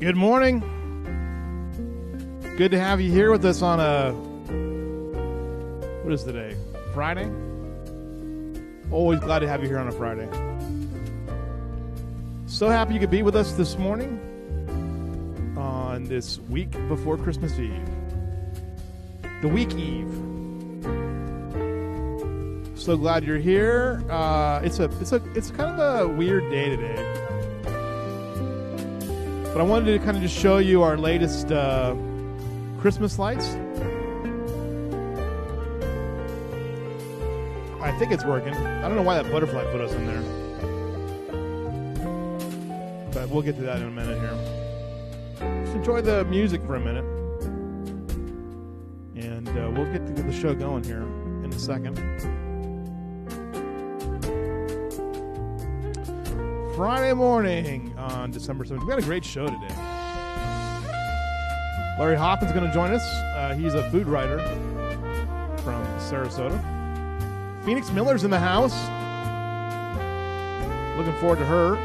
Good morning. Good to have you here with us on a what is today? Friday. Always glad to have you here on a Friday. So happy you could be with us this morning on this week before Christmas Eve. The week Eve. So glad you're here. Uh, it's a it's a it's kind of a weird day today. But I wanted to kind of just show you our latest uh, Christmas lights. I think it's working. I don't know why that butterfly put us in there. But we'll get to that in a minute here. Just enjoy the music for a minute. And uh, we'll get get the show going here in a second. Friday morning on December 7th. We got a great show today. Larry Hoffman's going to join us. Uh, he's a food writer from Sarasota. Phoenix Miller's in the house. Looking forward to her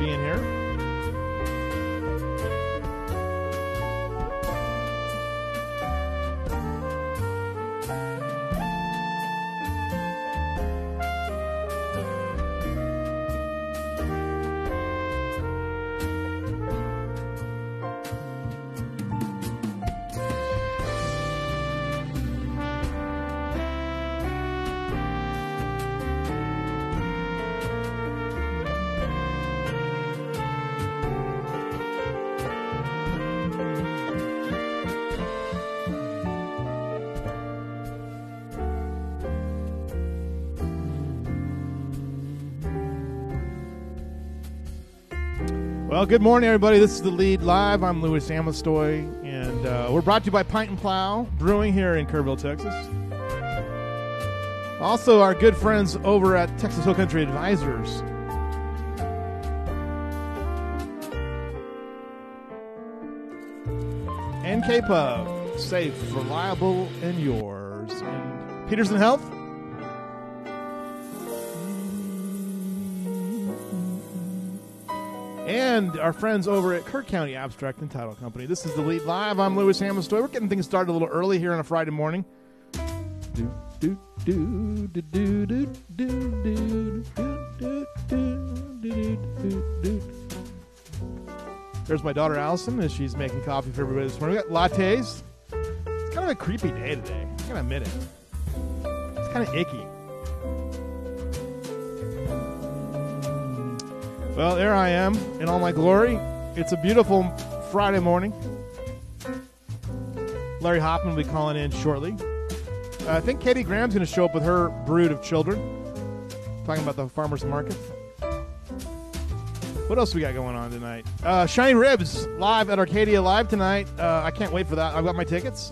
being here. Well, good morning, everybody. This is the Lead Live. I'm Louis Amestoy, and uh, we're brought to you by Pint and Plow Brewing here in Kerrville, Texas. Also, our good friends over at Texas Hill Country Advisors. and KPUB, safe, reliable, and yours. And Peterson Health. And our friends over at Kerr County Abstract and Title Company. This is the lead live. I'm Louis Amestoy. We're getting things started a little early here on a Friday morning. Do, do, do, do, do, do, do, do, do, do, do, do. There's my daughter Allison as she's making coffee for everybody this morning. We got lattes. It's kind of a creepy day today. I'm gonna admit it. It's kind of icky. Well, there I am in all my glory. It's a beautiful Friday morning. Larry Hoffman will be calling in shortly. Uh, I think Kayte Graham's going to show up with her brood of children, talking about the farmers market. What else we got going on tonight? Uh, Shinyribs live at Arcadia Live tonight. Uh, I can't wait for that. I've got my tickets.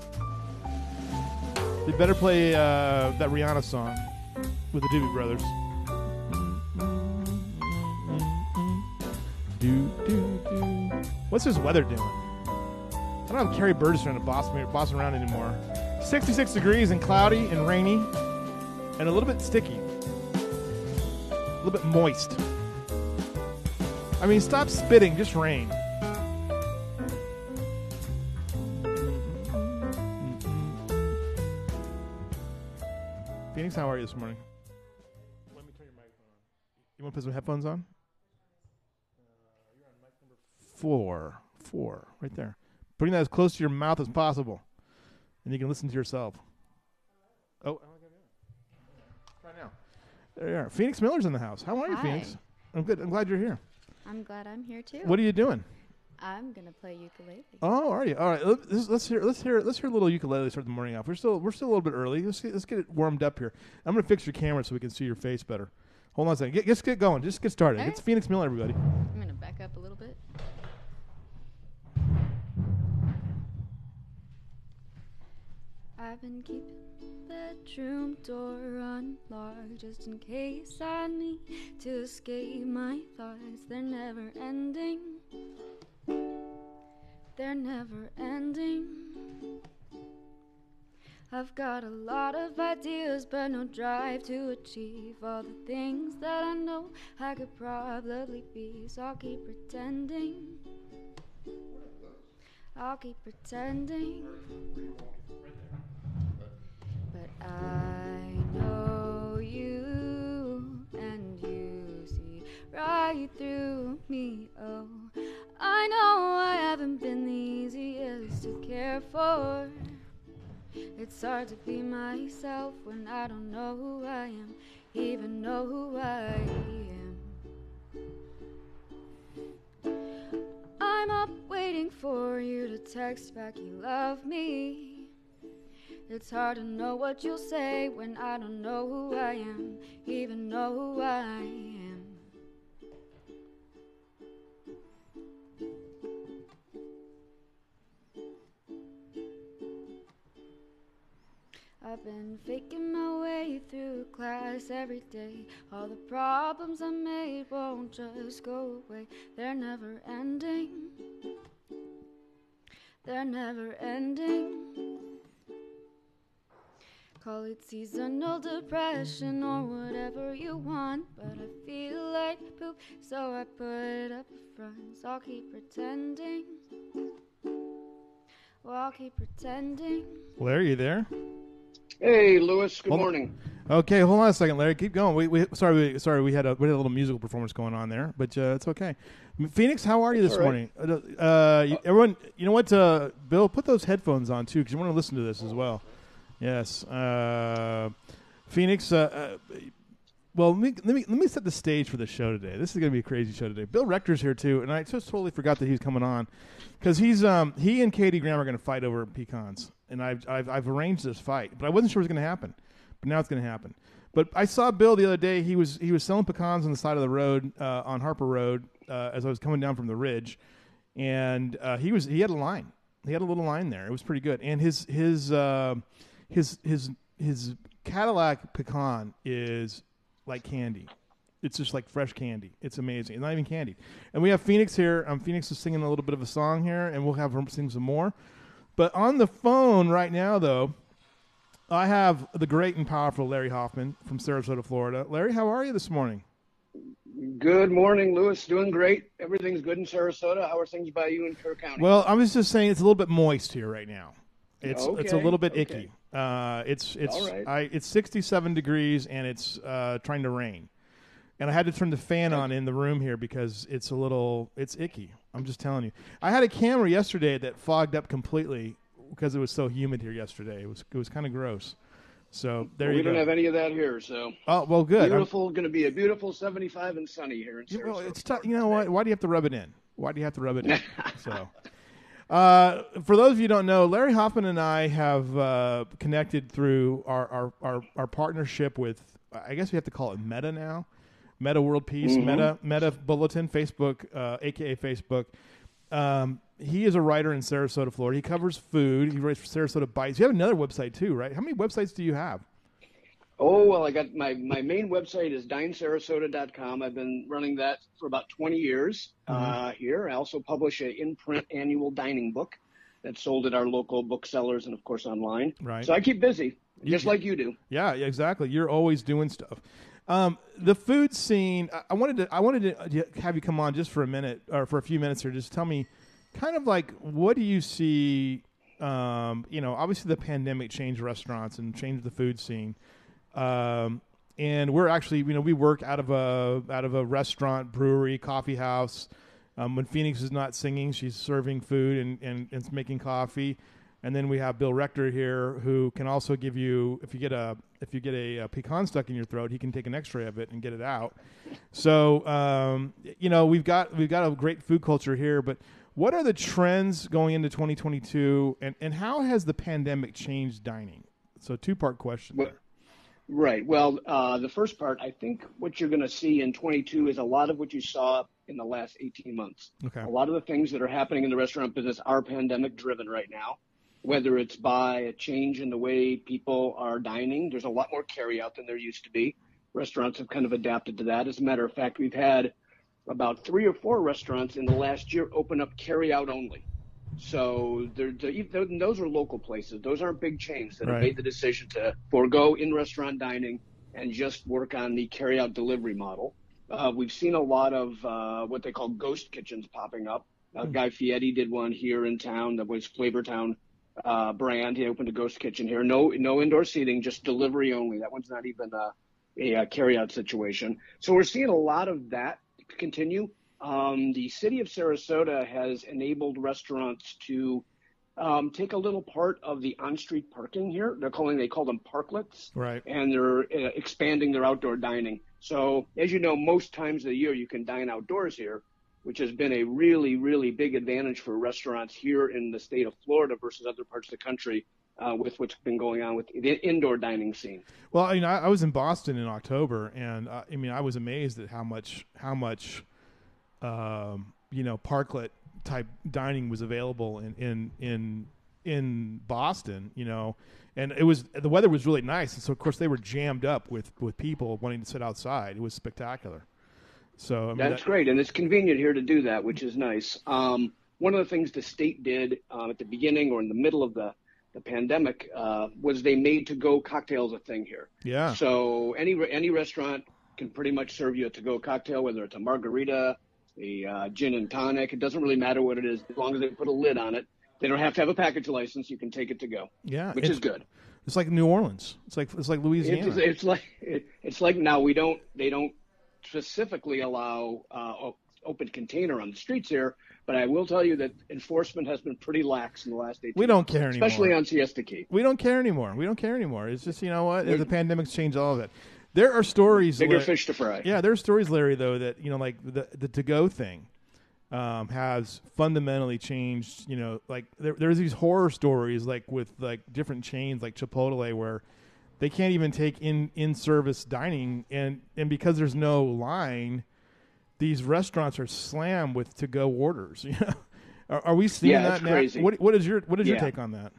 They better play uh, that Rihanna song with the Doobie Brothers. Do, do, do. What's this weather doing? I don't have Carrie Burgess trying to boss me, boss around anymore. 66 degrees and cloudy and rainy, and a little bit sticky, a little bit moist. I mean, stop spitting, just rain. Phoenix, how are you this morning? Let me turn your microphone on. You want to put some headphones on? Four. Four. Right there. Putting that as close to your mouth as possible. And you can listen to yourself. Oh, right now. There you are. Phoenix Miller's in the house. How are you, Hi. Phoenix? I'm good. I'm glad you're here. I'm glad I'm here too. What are you doing? I'm gonna play ukulele. Oh, are you? All right. Let- Let's, let's hear. Let's hear. Let's hear a little ukulele start the morning off. We're still. We're still a little bit early. Let's get, let's get it warmed up here. I'm gonna fix your camera so we can see your face better. Hold on a second. Get, just get going. Just get started. All It's right. Phoenix Miller, everybody. I'm gonna back up a little bit. I've been keeping the bedroom door unlocked just in case I need to escape my thoughts. They're never ending. They're never ending. I've got a lot of ideas, but no drive to achieve all the things that I know I could probably be. So I'll keep pretending. I'll keep pretending. I know you, and you see right through me. Oh, I know I haven't been the easiest to care for. It's hard to be myself when I don't know who I am, even know who I am. I'm up waiting for you to text back you love me. It's hard to know what you'll say when I don't know who I am, even know who I am. I've been faking my way through class every day. All the problems I made won't just go away. They're never ending. They're never ending. Call it seasonal depression or whatever you want. But I feel like poop, so I put up a front. So I'll keep pretending. Well, I'll keep pretending. Larry, you there? Hey, Louis. Good Hold on. morning. Okay, hold on a second, Larry. Keep going. We, we sorry, we, sorry, we had a we had a little musical performance going on there, but uh, it's okay. Phoenix, how are you this All right. morning? Uh, uh, you- everyone, you know what? Uh, Bill, put those headphones on too, because you want to listen to this as well. Yes, uh, Phoenix. Uh, uh, well, let me, let me let me set the stage for the show today. This is going to be a crazy show today. Bill Rector's here too, and I just totally forgot that he was coming on because he's um he and Kayte Graham are going to fight over pecans, and I've I've, I've arranged this fight, but I wasn't sure it was going to happen, but now it's going to happen. But I saw Bill the other day. He was he was selling pecans on the side of the road uh, on Harper Road uh, as I was coming down from the ridge, and uh, he was he had a line. He had a little line there. It was pretty good. And his his uh, his his his Cadillac pecan is like candy. It's just like fresh candy. It's amazing. It's not even candy. And we have Phoenix here. Um, Phoenix is singing a little bit of a song here, and we'll have her sing some more. But on the phone right now, though, I have the great and powerful Larry Hoffman from Sarasota, Florida. Larry, how are you this morning? Good morning, Louis. Doing great. Everything's good in Sarasota. How are things by you in Kerr County? Well, I was just saying it's a little bit moist here right now. It's it's a little bit okay. icky. Uh, it's it's right. I it's 67 degrees and it's uh, trying to rain, and I had to turn the fan on in the room here because it's a little it's icky. I'm just telling you. I had a camera yesterday that fogged up completely because it was so humid here yesterday. It was it was kind of gross. So there we you don't have any of that here, so oh well, good. Beautiful. Going to be a beautiful 75 and sunny here in Sarasota. know, it's tough. You know what? Why do you have to rub it in? Why do you have to rub it in? so, uh, for those of you who don't know, Larry Hoffman and I have uh, connected through our, our, our, our partnership with, I guess we have to call it Meta now, Meta World Peace, Meta Meta Bulletin, Facebook, uh, aka Facebook. Um, he is a writer in Sarasota, Florida. He covers food. He writes for Sarasota Bites. You have another website too, right? How many websites do you have? Oh well, I got my my main website is dinesarasota.com. I've been running that for about 20 years Mm-hmm. uh, here. I also publish an in-print annual dining book that's sold at our local booksellers and of course online. Right. So I keep busy, You- just like you do. Yeah, yeah, exactly. You're always doing stuff. Um, the food scene. I- I wanted to. I wanted to have you come on just for a minute or for a few minutes here. Just tell me, kind of like, what do you see? Um, you know, obviously the pandemic changed restaurants and changed the food scene. Um, and we're actually, you know, we work out of a out of a restaurant, brewery, coffee house. Um, when Phoenix is not singing, she's serving food and, and, and making coffee. And then we have Bill Rector here, who can also give you if you get a if you get a, a pecan stuck in your throat, he can take an X-ray of it and get it out. So um, you know we've got we've got a great food culture here, but what are the trends going into 2022, and and how has the pandemic changed dining? So two part question. Well, Right. Well, uh, the first part, I think what you're going to see in 22 is a lot of what you saw in the last 18 months. Okay. A lot of the things that are happening in the restaurant business are pandemic driven right now, whether it's by a change in the way people are dining. There's a lot more carry out than there used to be. Restaurants have kind of adapted to that. As a matter of fact, we've had about three or four restaurants in the last year open up carry out only. So they're, they're, those are local places. Those aren't big chains that Right. have made the decision to forego in-restaurant dining and just work on the carry-out delivery model. Uh, we've seen a lot of uh, what they call ghost kitchens popping up. Uh, Guy Fieri did one here in town that was Flavortown uh, brand. He opened a ghost kitchen here. No, no indoor seating, just delivery only. That one's not even a, a, carry-out situation. So we're seeing a lot of that continue. Um, the city of Sarasota has enabled restaurants to um, take a little part of the on-street parking here. They're calling they call them parklets, Right. and they're uh, expanding their outdoor dining. So as you know, most times of the year you can dine outdoors here, which has been a really really big advantage for restaurants here in the state of Florida versus other parts of the country. Uh, with what's been going on with the indoor dining scene. Well, I mean, I, I was in Boston in October, and uh, I mean, I was amazed at how much how much um, you know parklet type dining was available in in in in Boston. You know, and it was the weather was really nice, and so of course they were jammed up with with people wanting to sit outside. It was spectacular. So I mean, That's that- great, and it's convenient here to do that, which is nice. Um, one of the things the state did um, at the beginning or in the middle of the the pandemic uh, was they made to go cocktails a thing here. Yeah. So any any restaurant can pretty much serve you a to go cocktail, whether it's a margarita, a uh, gin and tonic. It doesn't really matter what it is, as long as they put a lid on it. They don't have to have a package license. You can take it to go, yeah, which is good. It's like New Orleans. It's like it's like Louisiana. It's, it's like it, it's like now we don't they don't specifically allow uh, open container on the streets here, but I will tell you that enforcement has been pretty lax in the last 18 we don't care anymore. especially on Siesta Key. We don't care anymore. We don't care anymore. It's just you know what the pandemic's changed all of it. There are stories. Bigger Larry- fish to fry. Yeah, there are stories, Larry, though that you know, like the the to go thing, um, has fundamentally changed. You know, like there, there's these horror stories, like with like different chains, like Chipotle, where they can't even take in in service dining, and and because there's no line, these restaurants are slammed with to go orders. You know, are, are we seeing Yeah, that now? crazy. What what is your what is your Yeah. take on that?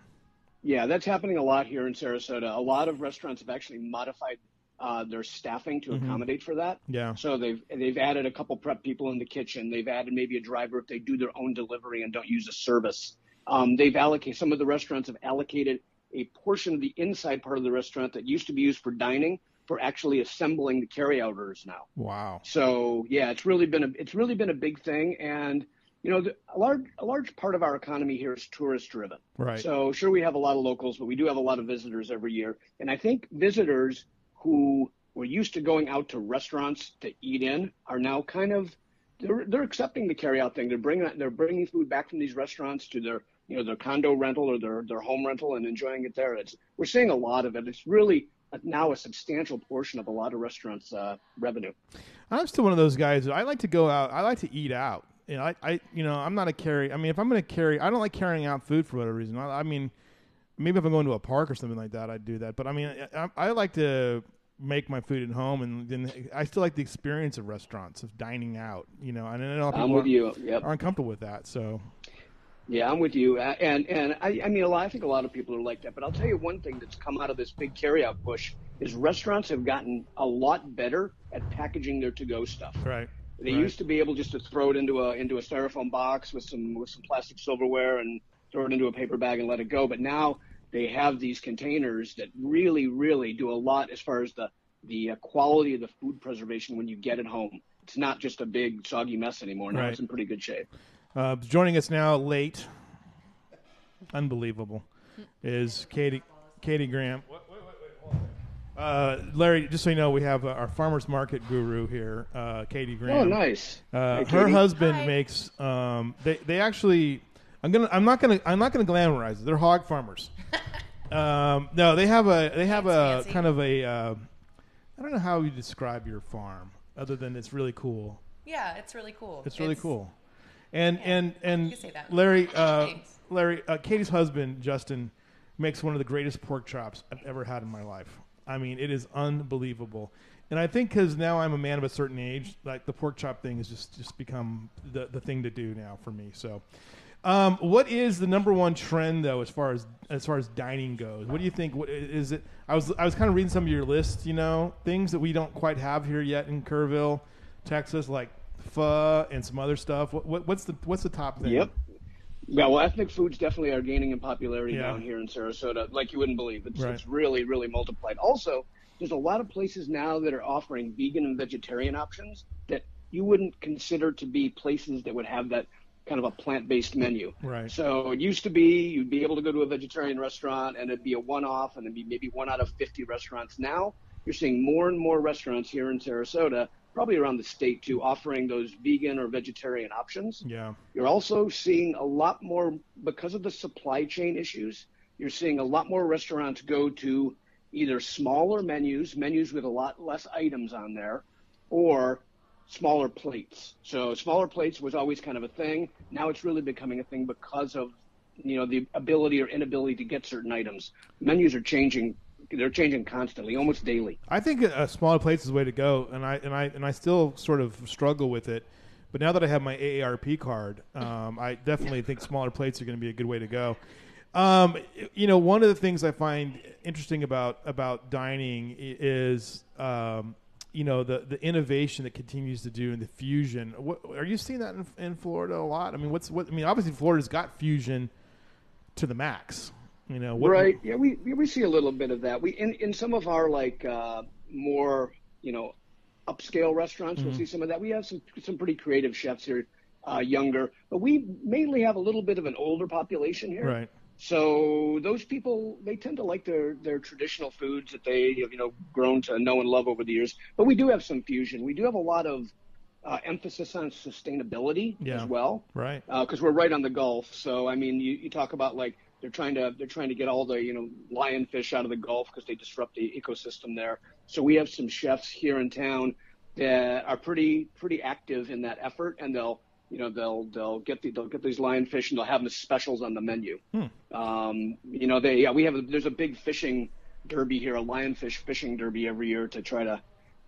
Yeah, that's happening a lot here in Sarasota. A lot of restaurants have actually modified uh, their staffing to accommodate for that. Yeah. So they've they've added a couple prep people in the kitchen. They've added maybe a driver if they do their own delivery and don't use a service. Um, they've allocated some of the restaurants have allocated a portion of the inside part of the restaurant that used to be used for dining for actually assembling the carryout orders now. Wow. So yeah, it's really been a it's really been a big thing, and you know the, a large a large part of our economy here is tourist driven. Right. So sure, we have a lot of locals, but we do have a lot of visitors every year, and I think visitors who were used to going out to restaurants to eat in are now kind of they're they're accepting the carry out thing. They're bringing they're bringing food back from these restaurants to their you know their condo rental or their their home rental and enjoying it there. It's we're seeing a lot of it. It's really now a substantial portion of a lot of restaurants' uh, revenue. I'm still one of those guys. I like to go out. I like to eat out. You know, I, I you know, I'm not a carry. I mean, if I'm going to carry, I don't like carrying out food for whatever reason. I, I mean, maybe if I'm going to a park or something like that, I'd do that. But I mean, I, I like to make my food at home, and then I still like the experience of restaurants of dining out. You know, and I know people I'm with you. Yep. aren't comfortable with that. So Yeah, I'm with you. And and I, I mean, a lot, I think a lot of people are like that. But I'll tell you one thing that's come out of this big carryout push is restaurants have gotten a lot better at packaging their to-go stuff. Right. They Right. used to be able just to throw it into a into a styrofoam box with some with some plastic silverware and throw it into a paper bag and let it go. But now they have these containers that really really do a lot as far as the the uh, quality of the food preservation when you get it home. It's not just a big soggy mess anymore. Now Right. it's in pretty good shape. Uh, joining us now late, unbelievable, is Kayte Kayte Graham. Uh, Larry, just so you know, we have uh, our farmers market guru here, uh, Kayte Graham. Oh, nice. Uh, Hey, her husband Hi. makes. Um, they they actually. I'm gonna. I'm not gonna. I'm not gonna glamorize it. They're hog farmers. um, no, they have a. They have a Fancy, kind of a. Uh, I don't know how you describe your farm, other than it's really cool. Yeah, it's really cool. It's really cool. And and and you say that. Larry, uh, Larry, uh, Kayte's husband Justin makes one of the greatest pork chops I've ever had in my life. I mean, it is unbelievable. And I think because now I'm a man of a certain age, like the pork chop thing has just just become the the thing to do now for me. So. Um, what is the number one trend though, as far as as far as dining goes? What do you think? What is it? I was I was kind of reading some of your lists, you know, things that we don't quite have here yet in Kerrville, Texas, like pho and some other stuff. What, what what's the what's the top thing? Yep. Yeah, well, ethnic foods definitely are gaining in popularity Yeah. down here in Sarasota, like you wouldn't believe. It's, Right. it's really, really multiplied. Also, there's a lot of places now that are offering vegan and vegetarian options that you wouldn't consider to be places that would have that kind of a plant-based menu. Right. So it used to be you'd be able to go to a vegetarian restaurant and it'd be a one-off, and it'd be maybe one out of 50 restaurants. Now you're seeing more and more restaurants here in Sarasota, probably around the state too, offering those vegan or vegetarian options. Yeah. You're also seeing a lot more because of the supply chain issues. You're seeing a lot more restaurants go to either smaller menus, menus with a lot less items on there, or smaller plates. So smaller plates was always kind of a thing. Now it's really becoming a thing because of you know the ability or inability to get certain items. Menus are changing. They're changing constantly, almost daily. I think a smaller plates is the way to go, and I and I and I still sort of struggle with it. But now that I have my AARP card, um, I definitely think smaller plates are going to be a good way to go. Um, you know, one of the things I find interesting about about dining is, um, you know, the the innovation that continues to do and the fusion. What, are you seeing that in, in Florida a lot? I mean, what's what? I mean, obviously Florida's got fusion to the max. You know, what, right. Yeah, we we see a little bit of that. We in in some of our like uh, more you know upscale restaurants, Mm-hmm. we'll see some of that. We have some some pretty creative chefs here, uh, younger, but we mainly have a little bit of an older population here. Right. So those people they tend to like their their traditional foods that they have you know grown to know and love over the years. But we do have some fusion. We do have a lot of uh, emphasis on sustainability Yeah. as well Right. because we're right on the Gulf. So I mean, you, you talk about like they're trying to they're trying to get all the you know lionfish out of the Gulf because they disrupt the ecosystem there. So we have some chefs here in town that are pretty pretty active in that effort, and they'll you know they'll they'll get the, they'll get these lionfish and they'll have them as specials on the menu. Um, you know they yeah we have a, there's a big fishing derby here, a lionfish fishing derby every year to try to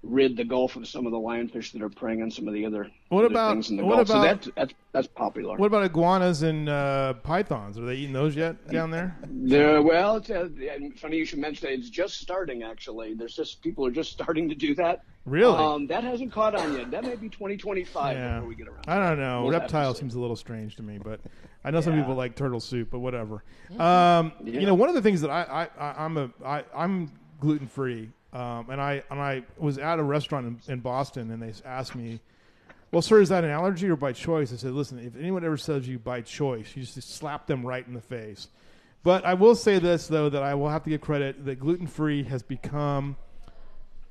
rid the Gulf of some of the lionfish that are preying on some of the other, What other about- things in the what Gulf. so about- that's, that's that's popular. What about iguanas and uh, pythons? Are they eating those yet down there? There, well, it's, uh, funny you should mention it. It's just starting, actually. There's just people are just starting to do that. Really? Um, that hasn't caught on yet. That may be 2025 Yeah. before we get around. I don't know. We'll Reptile seems a little strange to me, but I know some people like turtle soup, but whatever. Um, Yeah. You know, one of the things that I, I, I I'm a I, I'm gluten free, um, and I and I was at a restaurant in, in Boston, and they asked me, "Well, sir, is that an allergy or by choice?" I said, "Listen, if anyone ever says you by choice, you just slap them right in the face." But I will say this though that I will have to give credit that gluten free has become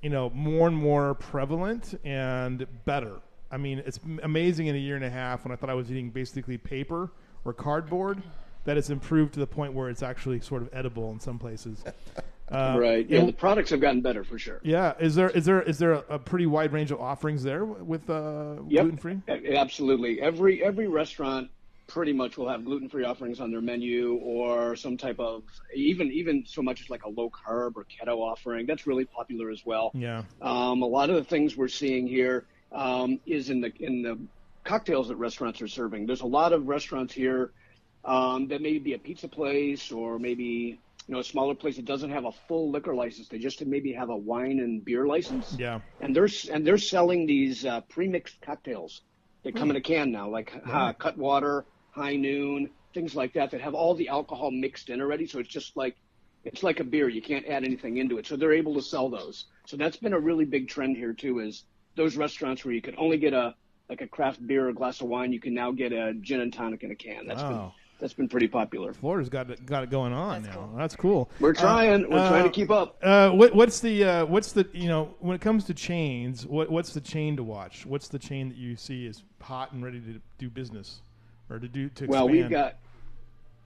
you know, more and more prevalent and better. I mean, it's amazing in a year and a half when I thought I was eating basically paper or cardboard that it's improved to the point where it's actually sort of edible in some places. Uh, right. Yeah, and- the products have gotten better for sure. yeah. Is there is there is there a, a pretty wide range of offerings there with uh, Yep. gluten free? Absolutely. Every every restaurant pretty much will have gluten-free offerings on their menu or some type of even even so much as like a low carb or keto offering. That's really popular as well. Yeah. Um, a lot of the things we're seeing here um, is in the in the cocktails that restaurants are serving. There's a lot of restaurants here um, that may be a pizza place or maybe you know a smaller place that doesn't have a full liquor license. They just maybe have a wine and beer license. Yeah. And they're and they're selling these uh, pre-mixed cocktails. They come in a can now, like uh, Cutwater, High Noon, things like that, that have all the alcohol mixed in already. So it's just like it's like a beer. You can't add anything into it. So they're able to sell those. So that's been a really big trend here too. Is those restaurants where you could only get a like a craft beer or a glass of wine, you can now get a gin and tonic in a can. That's been Wow. That's been pretty popular. Florida's got it, got it going on That's now. cool. That's cool. We're trying. We're uh, trying to keep up. Uh, what, what's the uh, what's the you know when it comes to chains? What what's the chain to watch? What's the chain that you see is hot and ready to do business or to do to expand? Well, we've got.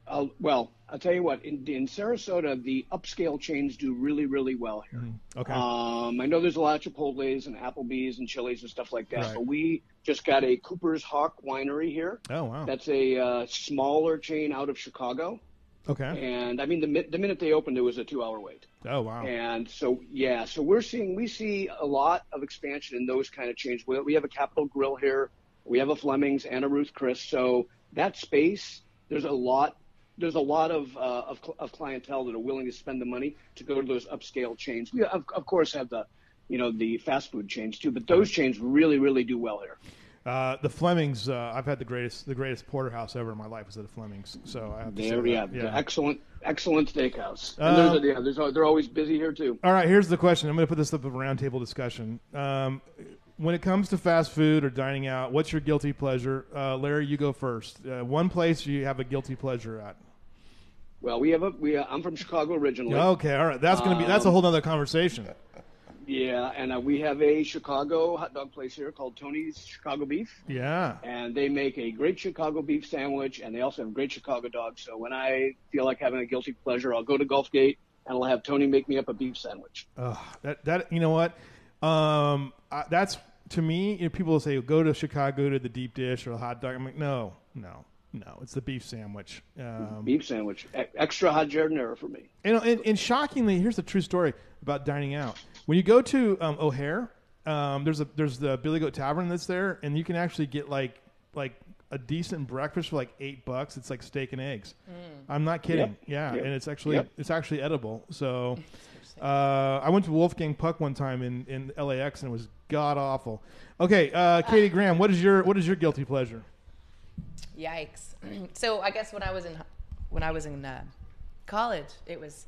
Uh, well, I'll tell you what. In, in Sarasota, the upscale chains do really, really well here. okay. Um, I know there's a lot of Chipotle's and Applebee's and Chili's and stuff like that, Right. but we just got a Cooper's Hawk Winery here. oh wow. That's a uh, smaller chain out of Chicago, okay. and I mean the the minute they opened, it was a two-hour wait. Oh wow. And so, yeah, so we're seeing we see a lot of expansion in those kind of chains. We, we have a Capital Grille here, we have a Fleming's and a Ruth Chris. So that space, there's a lot. There's a lot of, uh, of of clientele that are willing to spend the money to go to those upscale chains. We of, of course have the, you know, the fast food chains too, but those chains really, really do well here. Uh, the Flemings. Uh, I've had the greatest the greatest porterhouse ever in my life was at the Flemings. So I have to There, that. yeah, yeah. excellent, excellent steakhouse. Uh, And there's a, yeah, there's, they're always busy here too. All right, here's the question. I'm going to put this up a roundtable discussion. Um, when it comes to fast food or dining out, what's your guilty pleasure? Uh, Larry, you go first. Uh, one place you have a guilty pleasure at. Well, we have a we. Uh, I'm from Chicago originally. Okay, all right. That's to be that's a whole other conversation. Yeah, and uh, we have a Chicago hot dog place here called Tony's Chicago Beef, Yeah. and they make a great Chicago beef sandwich, and they also have great Chicago dogs. So when I feel like having a guilty pleasure, I'll go to Gulf Gate and I'll have Tony make me up a beef sandwich. Ugh, that that you know what? Um, I, that's to me. You know, people will say go to Chicago to the deep dish or the hot dog. I'm like, no, no, no. It's the beef sandwich. Um, Beef sandwich, e- extra hot giardiniera for me. You know, and, and shockingly, here's the true story about dining out. When you go to um, O'Hare, um, there's a there's the Billy Goat Tavern that's there, and you can actually get like like a decent breakfast for like eight bucks. It's like steak and eggs. I'm not kidding. Yep. Yeah, Yep. and it's actually Yep. it's actually edible. So. Uh, I went to Wolfgang Puck one time in, in LAX and it was god awful. Okay, uh, Kayte Graham, what is your what is your guilty pleasure? Yikes! so I guess when I was in when I was in uh, college, it was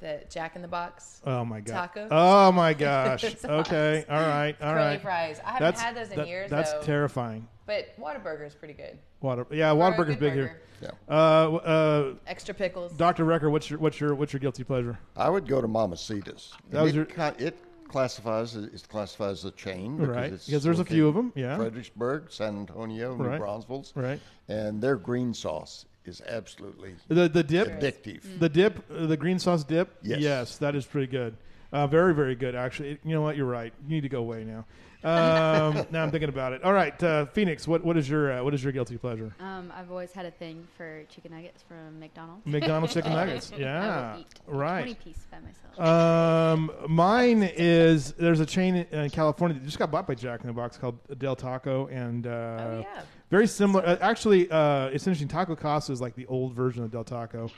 the Jack in the Box Oh my god! Tacos? Oh my gosh! Okay, all right, all curly right. fries. I haven't That's had those in that- years. That's though, terrifying. But Whataburger is pretty good. Water, yeah, For a Whataburger's big burger. here. Uh, uh, Extra pickles. Doctor Rector, what's your what's your what's your guilty pleasure? I would go to Mamacita's. That was it, your- ca- it classifies it's classified as a chain because Right, it's because there's a few of them. yeah. Fredericksburg, San Antonio, New Right. Braunfels, Right. and their green sauce is absolutely The the dip, addictive. the dip, uh, the green sauce dip. Yes. that is pretty good. Uh, very very good actually. You know what? You're right. You need to go away now. Um, now I'm thinking about it. All right, uh, Phoenix, what what is your uh, what is your guilty pleasure? Um, I've always had a thing for chicken nuggets from McDonald's. McDonald's chicken nuggets. I Yeah, will eat right. 20 piece by myself. Um, mine is there's a chain in in California that just got bought by Jack in the Box called Del Taco, and uh, oh yeah. Very similar. Uh, actually, uh, it's interesting. Taco Casa is like the old version of Del Taco,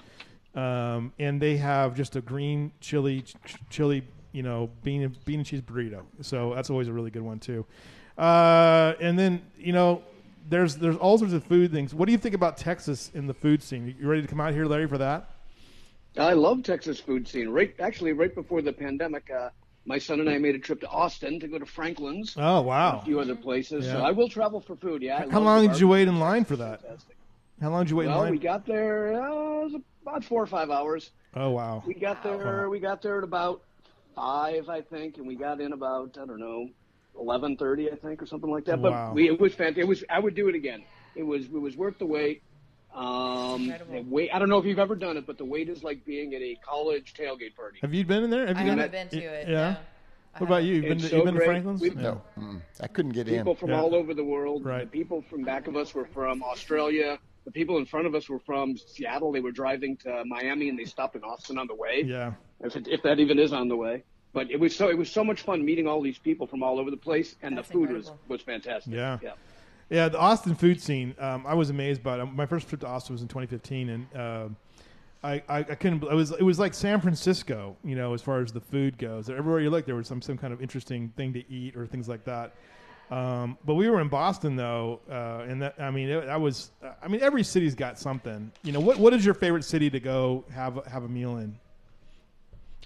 um, and they have just a green chili, ch- chili, you know, bean and bean and cheese burrito. So that's always a really good one too. Uh, and then you know. There's there's all sorts of food things. What do you think about Texas in the food scene? You ready to come out here, Larry, for that? I love Texas food scene. Right, actually, right before the pandemic, uh, my son and I made a trip to Austin to go to Franklin's. Oh wow! A few other places. So Yeah. I will travel for food. Yeah. I How long did you wait in line for that? Fantastic. How long did you wait in Well, line? we got there. Uh, about four or five hours. oh wow! We got there. We got there at about five, I think, and we got in about I don't know, eleven thirty, I think, or something like that. But Wow. we it was fantastic. It was. I would do it again. It was. It was worth the wait. Um, wait. I don't know if you've ever done it, but the wait is like being at a college tailgate party. Have you been in there? Have I you done haven't it? been to it. Yeah. no. What about you? You've been, to, so you've been to. Franklin's? We- Yeah. No, mm, I couldn't get People in. People from Yeah. all over the world. Right. The people from back of us were from Australia. The people in front of us were from Seattle. They were driving to Miami and they stopped in Austin on the way. Yeah. if, it, if that even is on the way. But it was so it was so much fun meeting all these people from all over the place, and That's the food was was fantastic. Yeah. yeah. Yeah, the Austin food scene. Um, I was amazed by it. My first trip to Austin was in 2015, and uh, I, I, I couldn't. It was it was like San Francisco, you know, as far as the food goes. Everywhere you look, there was some some kind of interesting thing to eat or things like that. Um, but we were in Boston though, uh, and that I mean, it, that was. I mean, every city's got something. You know, what what is your favorite city to go have have a meal in?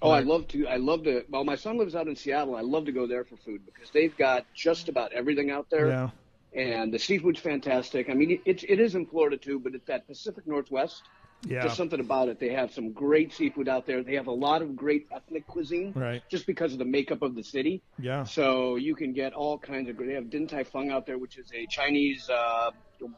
Oh, I love to. I love to. Well, my son lives out in Seattle. I love to go there for food because they've got just about everything out there. Yeah, and the seafood's fantastic. I mean, it, it is in Florida too, but it's that Pacific Northwest. yeah, Just something about it. They have some great seafood out there. They have a lot of great ethnic cuisine, Right. Just because of the makeup of the city. yeah. So you can get all kinds of. Great. They have Din Tai Fung out there, which is a Chinese, uh,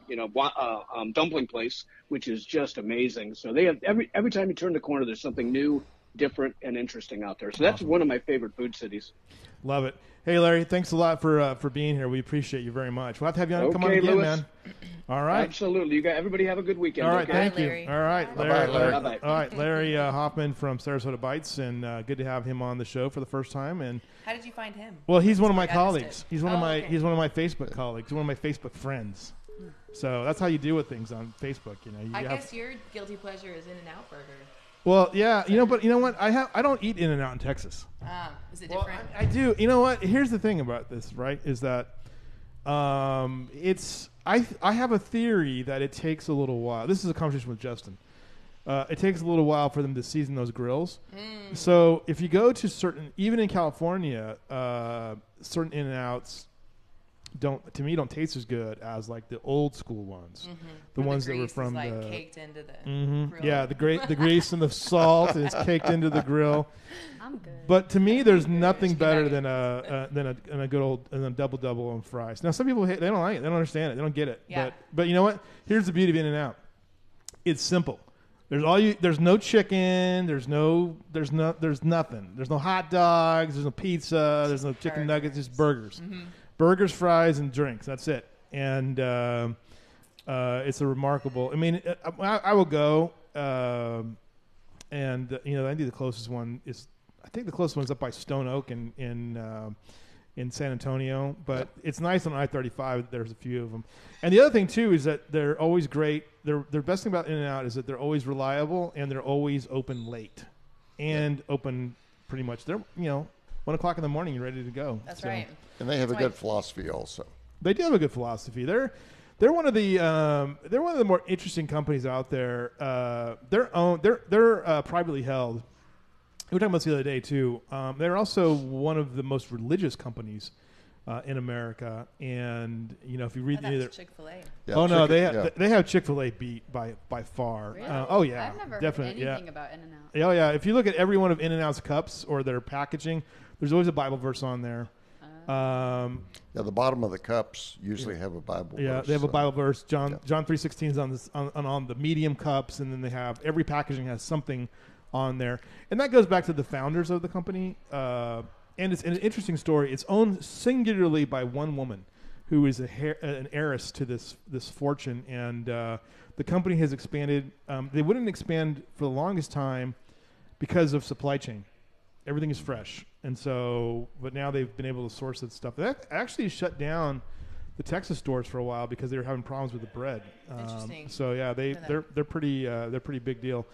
you know, uh, um, dumpling place, which is just amazing. So they have every every time you turn the corner, there's something new, different, and interesting out there. So that's one of my favorite food cities. Love it. Hey, Larry, thanks a lot for uh, for being here. We appreciate you very much. We'll have to have you on. come on again, Louis. man. All right. Absolutely. You got everybody have a good weekend. All right, okay? thank Bye, you. Larry. All right, Bye-bye, Larry. Larry. Bye-bye. All right, Larry uh, Hoffman from Sarasota Bites, and uh, good to have him on the show for the first time. And How did you find him? well, he's one of my Sorry, I missed colleagues. He's one of Oh, my okay. he's one of my Facebook colleagues. One of my Facebook friends. So that's how you deal with things on Facebook. You know, you I have- guess your guilty pleasure is In-N-Out Burger. Well, yeah, you know, but you know what? I have I don't eat In-N-Out in Texas. Ah, is it Well, different? I, I do. You know what? Here's the thing about this, right? Is that um, it's I I have a theory that it takes a little while. This is a conversation with Justin. Uh, it takes a little while for them to season those grills. Mm. So if you go to certain, even in California, uh, certain In and Outs don't to me don't taste as good as like the old school ones, the Where ones that were grease is, from like the. caked into the Mhm. grill. Yeah, the great the grease and the salt is caked into the grill. I'm good. But to me, there's nothing better than a uh, than a, than a good old than a double double on fries. Now, some people hate, they don't like it, they don't understand it, they don't get it. Yeah. But but you know what? Here's the beauty of In-N-Out. It's simple. There's all you. There's no chicken. There's no. There's no. There's nothing. There's no hot dogs. There's no pizza. There's no chicken nuggets. Just burgers. Burgers, fries, and drinks. That's it. And um uh, it's a remarkable. I mean, I, I will go. Um, and uh, you know, I think the closest one is. I think the closest one's up by Stone Oak in in um in San Antonio. But it's nice on I thirty five. There's a few of them. And the other thing too is that they're always great. Their their best thing about In-N-Out is that they're always reliable and they're always open late, and open pretty much. They're you know one o'clock in the morning. You're ready to go. That's So- right. And they have a good why- philosophy also. they do have a good philosophy. They're they're one of the um, they're one of the more interesting companies out there. Uh, they're own they're they're uh, privately held. We were talking about this the other day too. Um, they're also one of the most religious companies uh, in America, and you know if you read Oh, any of that's their Chick-fil-A. Yeah, oh no they have, yeah. they have Chick-fil-A beat by by far. Really? Uh, oh yeah, I've never definitely heard yeah. anything about In-N-Out. Oh yeah, if you look at every one of In-N-Out's cups or their packaging, there's always a Bible verse on there. Um, Yeah, the bottom of the cups usually have a Bible. Yeah, verse, they have a Bible verse. John Yeah. John three sixteen is on this on, on, on the medium cups, and then they have every packaging has something on there, and that goes back to the founders of the company. Uh, and it's an interesting story. It's owned singularly by one woman, who is a hair, an heiress to this this fortune, and uh, the company has expanded. Um, they wouldn't expand for the longest time because of supply chain. Everything is fresh, and so but now they've been able to source that stuff. They actually shut down the Texas stores for a while because they were having problems with the bread. Um, Interesting. so yeah, they they're they're pretty uh, they're pretty big deal,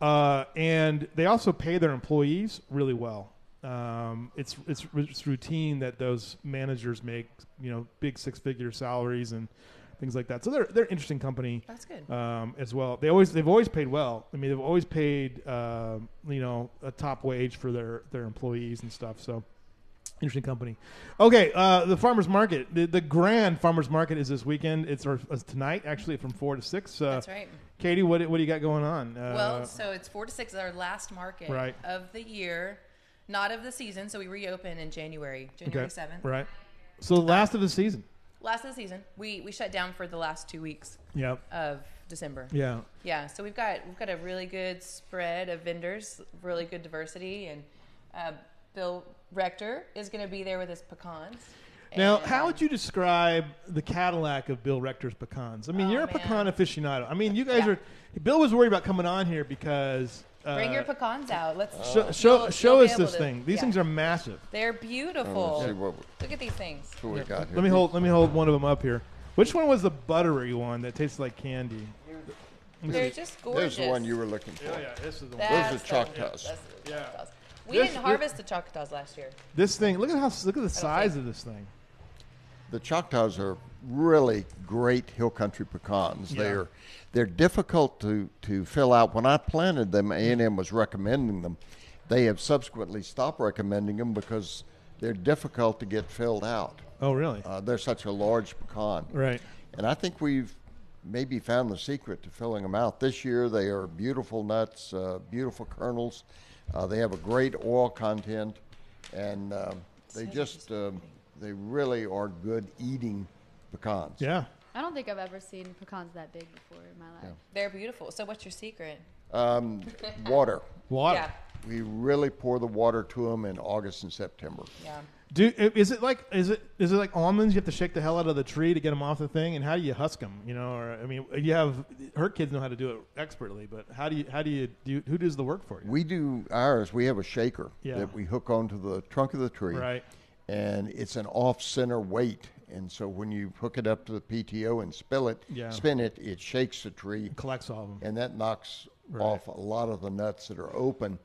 uh, and they also pay their employees really well. Um, it's it's it's routine that those managers make you know big six figure salaries and things like that. So they're they're an interesting company That's good. um, as well. They always they've always paid well. I mean, they've always paid um, you know a top wage for their their employees and stuff. So interesting company. Okay, uh, the farmers market, the, the grand farmers market is this weekend. It's or, uh, tonight actually from four to six. Uh, That's right. Kayte, what what do you got going on? Uh, Well, so it's four to six is our last market Right. of the year, not of the season. So we reopen in January, January okay, seventh. right. So the last of the season. Last of the season. We we shut down for the last two weeks Yeah, of December. yeah. Yeah, so we've got we've got a really good spread of vendors, really good diversity, and uh, Bill Rector is going to be there with his pecans. Now, And, how um, would you describe the Cadillac of Bill Rector's pecans? I mean, Oh, you're a man. pecan aficionado. I mean, you guys Yeah. are. Bill was worried about coming on here because. Uh, bring your pecans out? Let's Show, show, you'll- show you'll us this to- thing. These yeah. things are massive. They're let's beautiful. see what, Look at these things. what we got here. Let me hold. Let me hold one of them up here. Which one was the buttery one that tastes like candy? They're just gorgeous. There's the one you were looking for. Oh yeah, this is the one. That's Those are the- Choctaws. that's the Yeah. Choctaws. We This- didn't harvest the Choctaws last year. This thing. Look at how. Look at the size of this thing. The Choctaws are really great hill country pecans. Yeah. They're they're difficult to, to fill out. When I planted them, A and M was recommending them. They have subsequently stopped recommending them because they're difficult to get filled out. Oh really? Uh, they're such a large pecan. right. And I think we've maybe found the secret to filling them out. This year, they are beautiful nuts, uh, beautiful kernels. Uh, they have a great oil content, and um, they just um, they really are good eating pecans. Yeah. I don't think I've ever seen pecans that big before in my life. They're beautiful. So what's your secret? Um, water. Water. Yeah. We really pour the water to them in August and September. Yeah. Do is it like is it is it like almonds? You have to shake the hell out of the tree to get them off the thing, and how do you husk them? You know, or I mean, you have her kids know how to do it expertly, but how do you how do you do? Who does the work for you? We do ours. We have a shaker Yeah. that we hook onto the trunk of the tree. Right. And it's an off-center weight. And so when you hook it up to the PTO and spill it, Yeah. spin it, it shakes the tree, Collects all of them. and that knocks Right. off a lot of the nuts that are open.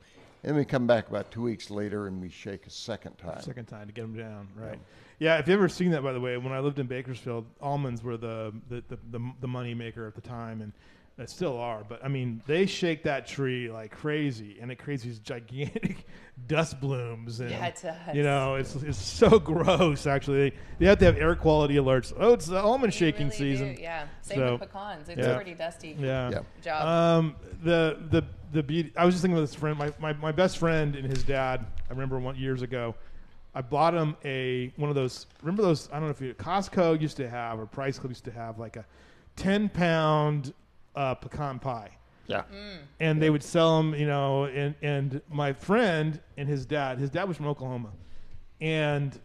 And we come back about two weeks later and we shake a second time. Second time to get them down, right? Yeah. if you ever seen that, by the way, when I lived in Bakersfield, almonds were the the the, the, the money maker at the time, and they still are. But I mean, they shake that tree like crazy, and it creates these gigantic dust blooms. And, Yeah, it does. You know, it's it's so gross. Actually, they, they have to have air quality alerts. Oh, it's the almond They shaking really season. do, Yeah. Same So, with pecans. It's yeah. pretty dusty. Yeah. Yeah. Job. Um, the the the beauty. I was just thinking of this friend. My, my my best friend and his dad. I remember one years ago. I bought him a one of those. Remember those? I don't know if you Costco used to have or Price Club used to have like a ten pound uh, pecan pie. Yeah. And they would sell them, you know, and, and my friend and his dad, his dad was from Oklahoma, and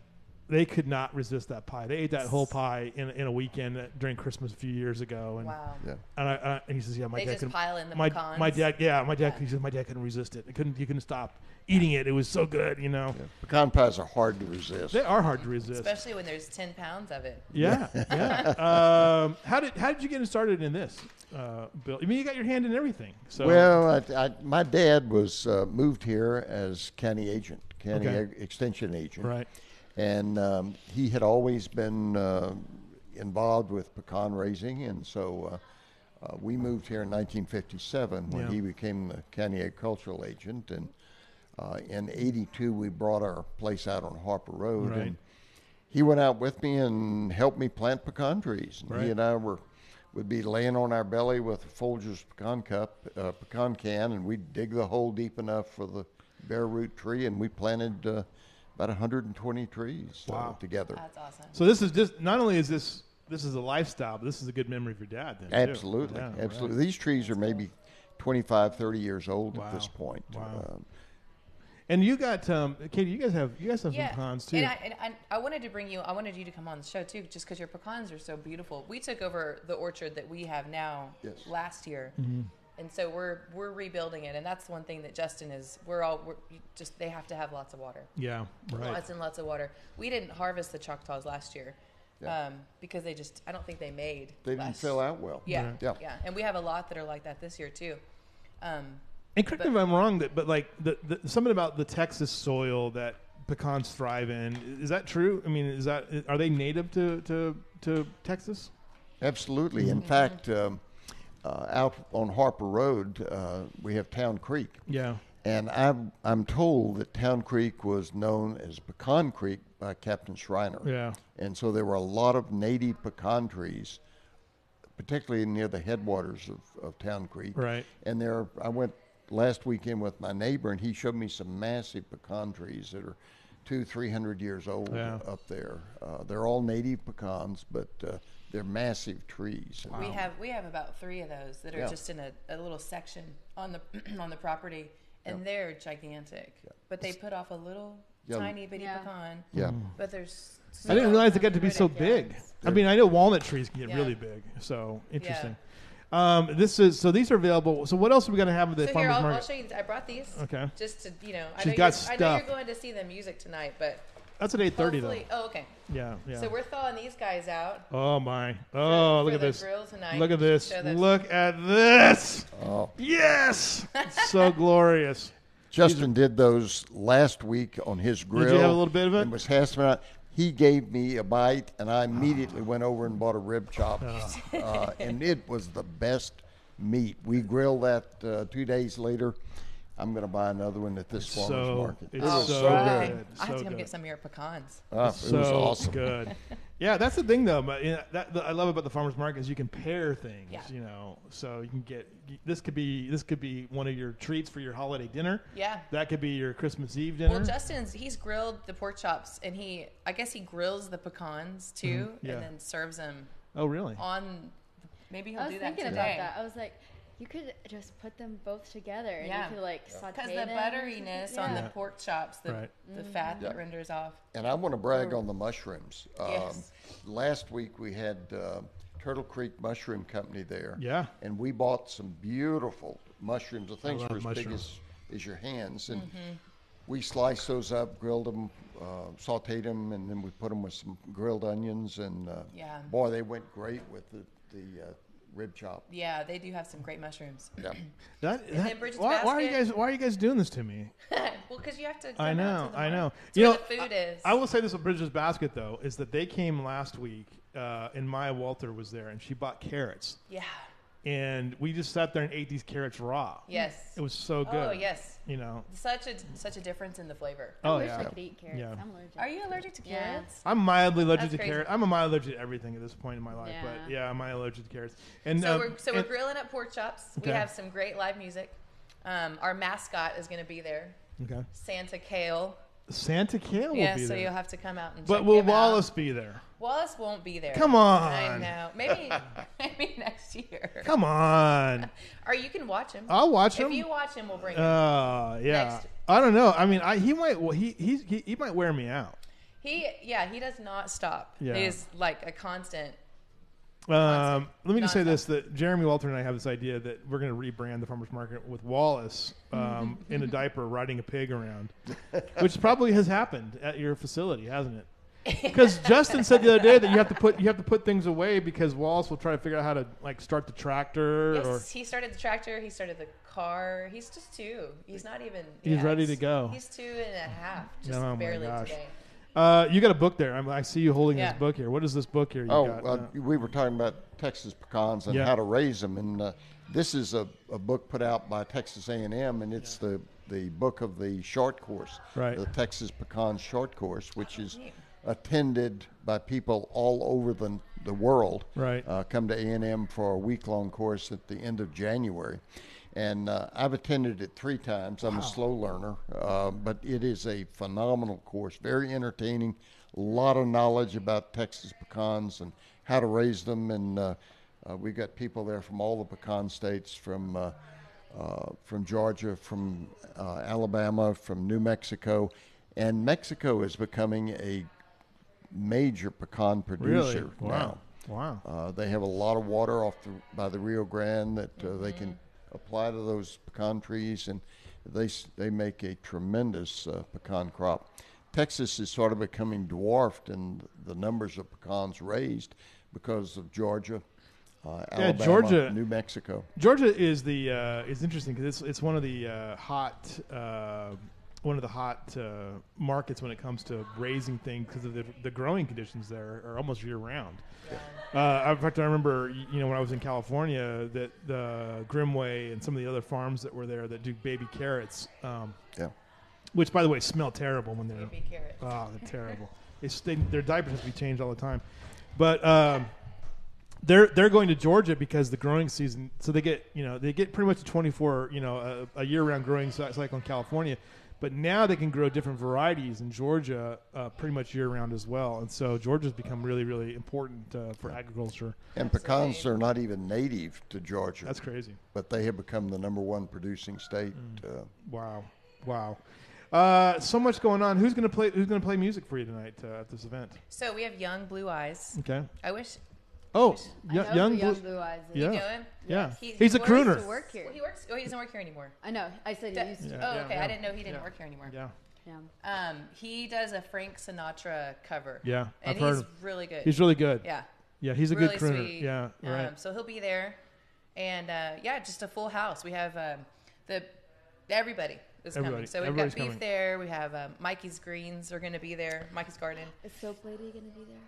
they could not resist that pie. They ate that whole pie in, in a weekend during Christmas a few years ago. And wow. Yeah. and, I, I, and he says, "Yeah, my They dad just couldn't." pile in the my, pecans. my dad, yeah, my dad. Yeah. He says my dad couldn't resist it. He couldn't. He couldn't stop eating it. It was so good, you know. Yeah. Pecan pies are hard to resist. They are hard to resist. Especially when there's 10 pounds of it. yeah, yeah. um, how did how did you get started in this, uh, Bill? I mean, you got your hand in everything. So Well, I, I, my dad was uh, moved here as county agent, county Okay. ag- extension agent. right, and um, he had always been uh, involved with pecan raising, and so uh, uh, we moved here in 1957 when Yeah. he became the county agricultural agent, and uh, in '82 we brought our place out on Harper Road, Right. and he went out with me and helped me plant pecan trees. And Right. He and I were would be laying on our belly with a Folgers pecan cup, uh, pecan can, and we'd dig the hole deep enough for the bare root tree, and we planted uh, about 120 trees uh, Wow. together. That's awesome. so this is just not only is this this is a lifestyle, but this is a good memory of your dad. Then too. Absolutely, Yeah, absolutely. right. These trees are maybe 25, 30 years old Wow. at this point. Wow. Um, And you got um, Kayte. You guys have you guys have Yeah. some pecans too. And, I, and I, I wanted to bring you, I wanted you to come on the show too, just because your pecans are so beautiful. We took over the orchard that we have now Yes. last year. Mm-hmm. And so we're we're rebuilding it, and that's the one thing that Justin is. We're all we're, just they have to have lots of water. yeah, right. lots and lots of water. We didn't harvest the Choctaws last year Yeah. um, because they just I don't think they made. they didn't fill out well. Yeah, Right. Yeah. yeah, and we have a lot that are like that this year too. Um, And correct me if I'm wrong, that but like the, the something about the Texas soil that pecans thrive in is that true? I mean, is that are they native to to, to Texas? Absolutely. In Mm-hmm. fact, um, uh, out on Harper Road, uh, we have Town Creek. Yeah, And I'm, I'm told that Town Creek was known as Pecan Creek by Captain Schreiner. yeah, And so there were a lot of native pecan trees, particularly near the headwaters of, of Town Creek. right. And there, I went last weekend with my neighbor, and he showed me some massive pecan trees that are two, three hundred years old Yeah. up there. Uh, they're all native pecans, but uh, they're massive trees. We have we have about three of those that are Yeah. just in a, a little section on the on the property, and they're gigantic. But they put off a little Yeah. tiny bitty Yeah. pecan. Yeah. But there's I didn't realize they got to be so big. I mean, I know walnut trees can get Yeah. really big. So interesting. Um, this is so these are available. So what else are we gonna have at the So here, I'll, I'll show you. I brought these. Okay. Just to you know, I She's know, got you're, I know you're going to see the music tonight, but That's at eight thirty though. Hopefully- Oh, okay. Yeah, yeah. So we're thawing these guys out. oh my! Oh, for look at the this! grill tonight. Look at this! Show those- Look at this! Oh. Yes, so glorious. Justin did those last week on his grill. Did you have a little bit of it? And was passing out. He gave me a bite, and I immediately went over and bought a rib chop, Oh. uh, and it was the best meat. We grilled that uh, two days later. I'm going to buy another one at this farmers So market. it's It was so so Right. good. I have So to come good. get some of your pecans. Ah, it so was awesome. good. Yeah, that's the thing though. But you know, that, that I love about the farmers market is you can pair things. Yeah. You know, so you can get this could be this could be one of your treats for your holiday dinner. Yeah. That could be your Christmas Eve dinner. Well, Justin's he's grilled the pork chops, and he I guess he grills the pecans too, yeah. and then serves them oh, really? on. Maybe he'll do that today. I was do that thinking about that. I was like, you could just put them both together and Yeah. you could like saute Because the them. butteriness on the pork chops, the Right. the fat that renders off. And I want to brag on the mushrooms. Um, Yes. Last week we had uh, Turtle Creek Mushroom Company there. Yeah. And we bought some beautiful mushrooms. The things love were as big as, as your hands. And Mm-hmm. we sliced those up, grilled them, uh, sauteed them, and then we put them with some grilled onions. And uh, Yeah. boy, they went great with the, the uh, rib chop. Yeah, they do have some great mushrooms. Yeah. That, then that- Bridget's why, why are you basket. guys Why are you guys doing this to me? well, because you have to. I come out know, to the I know. It's You where know, the food is. I will say this with Bridget's basket though is that they came last week, uh, and Maya Walter was there, and she bought carrots, yeah. And we just sat there and ate these carrots raw. Yes. It was so good. Oh yes. You know. Such a such a difference in the flavor. I Oh wish yeah. I could eat carrots. Yeah. I'm allergic. Are you allergic to Yeah. carrots? I'm mildly allergic That's to crazy. carrots. I'm a mild allergic to everything at this point in my life, yeah. but Yeah. yeah, I'm mild allergic to carrots. And So um, we're so and- we're grilling up pork chops. Okay. We have some great live music. Um, our mascot is going to be there, okay. Santa Kale. Santa Kale will yeah, be so there. you'll have to come out and. but check will him out. Wallace be there? Wallace won't be there. Come on. I know. Maybe maybe next year. Come on. Or you can watch him. I'll watch him. If you watch him, we'll bring him. Uh, yeah. Next. I don't know. I mean, I, he might. Well, he, he he he might wear me out. He yeah, he does not stop. Yeah. He is like a constant. Um, let me just say this: that Jeremy Walter and I have this idea that we're going to rebrand the farmers market with Wallace um, in a diaper riding a pig around, which probably has happened at your facility, hasn't it? Because Justin said the other day that you have to put you have to put things away because Wallace will try to figure out how to like start the tractor or Yes, he started the tractor. He started the car. He's just two. He's not even. He's ready to go. He's two and a half. Just Oh my barely gosh. today. Uh, you got a book there. I'm, I see you holding Yeah. this book here. What is this book here? You Oh, got? uh, we were talking about Texas pecans and Yeah. how to raise them, and uh, this is a, a book put out by Texas A&M, and it's the the book of the short course, Right. the Texas Pecan Short Course, which is neat. Attended by people all over the the world. Right. uh, come to A&M for a week long course at the end of January. And uh, I've attended it three times. I'm a slow learner, uh, but it is a phenomenal course, very entertaining, a lot of knowledge about Texas pecans and how to raise them. And uh, uh, we've got people there from all the pecan states, from uh, uh, from Georgia, from uh, Alabama, from New Mexico, and Mexico is becoming a major pecan really? producer Wow. now. Wow. Uh, they have a lot of water off the, by the Rio Grande that uh, they can apply to those pecan trees, and they they make a tremendous uh, pecan crop. Texas is sort of becoming dwarfed in the numbers of pecans raised because of Georgia, uh, Yeah, Alabama, Georgia- New Mexico. Georgia is the uh, is interesting because it's it's one of the uh, hot uh, one of the hot uh, markets when it comes to raising things because of the, the growing conditions there are almost year round. Uh, in fact, I remember you know when I was in California that the Grimmway and some of the other farms that were there that do baby carrots, um, Yeah. which by the way smell terrible when they're Baby carrot. Oh, they're terrible. They, they, their diapers have to be changed all the time. But um, they're they're going to Georgia because the growing season. So they get you know they get pretty much a 24 you know a, a year round growing cycle in California. But now they can grow different varieties in Georgia uh, pretty much year round as well. And so Georgia's become really really important uh, for agriculture. And pecans are not even native to Georgia, That's crazy. but they have become the number one producing state. Mm. Uh, Wow, wow. Uh, so much going on. Who's gonna play? Who's gonna play music for you tonight uh, at this event? So we have young blue eyes. Okay. I wish. Oh, I y- know young, who young Blue- blue eyes. Is. Yeah. You know him? Yeah, He- he's a works crooner. to work here. Well, he works. Oh, he doesn't work here anymore. I know. I said That- he used to. Yeah, oh, okay. yeah. I didn't know he didn't Yeah. work here anymore. Yeah. Yeah. Um, he does a Frank Sinatra cover. Yeah, and I've heard he's of- really good. He's really good. yeah, Yeah, he's a really good crooner. sweet. Yeah, right. Um, so he'll be there, and uh, yeah, just a full house. We have um, the everybody is Everybody. coming. So we've Everybody's got beef coming. there. We have um, Mikey's Greens are going to be there. Mikey's Garden. Is Soap Lady gonna be there?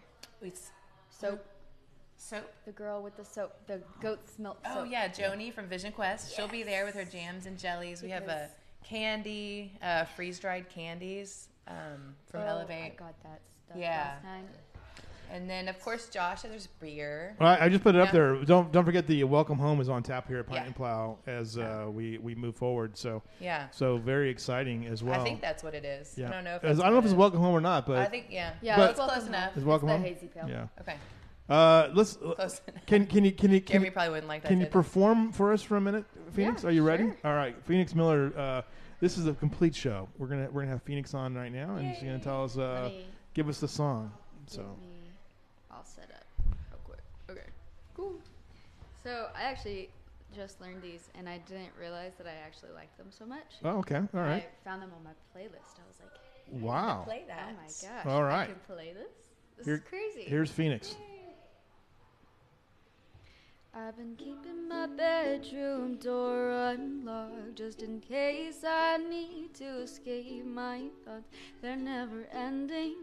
We s- Soap, soap. the girl with the soap, the goat's milk Oh yeah, Joni from Vision Quest. She'll be there with her jams and jellies. We have a candy, uh, freeze dried candies um, from Oh, I Elevate, got that stuff Yeah. last time. and then of course Josh. There's beer. All right, I just put it up there. Don't don't forget the welcome home is on tap here at Pint Yeah. and Plow as uh, we we move forward. So Yeah, so very exciting as well. I think that's what it is. yeah. I don't know if As- I don't know if it's welcome home or not, but I think yeah. Yeah, But- it's close enough. It's welcome it's home? the hazy pale. yeah. Okay, Uh, let's close can can you can you can, Jeremy you- probably wouldn't like that. can you did he? perform for us for a minute, Phoenix? Yeah, Are you ready? sure. All right, Phoenix Miller. Uh, this is a complete show. We're gonna we're gonna have Phoenix on right now, and she's gonna tell us uh, Let give us the song. So Give me, I'll set up real quick. Okay, cool. So I actually just learned these, and I didn't realize that I actually liked them so much. oh okay, all right, I found them on my playlist. I was like, wow. Play that. oh that. my gosh, All I right. can play this. This Here- is crazy. Here's Phoenix. I've been keeping my bedroom door unlocked just in case I need to escape my thoughts. They're never ending.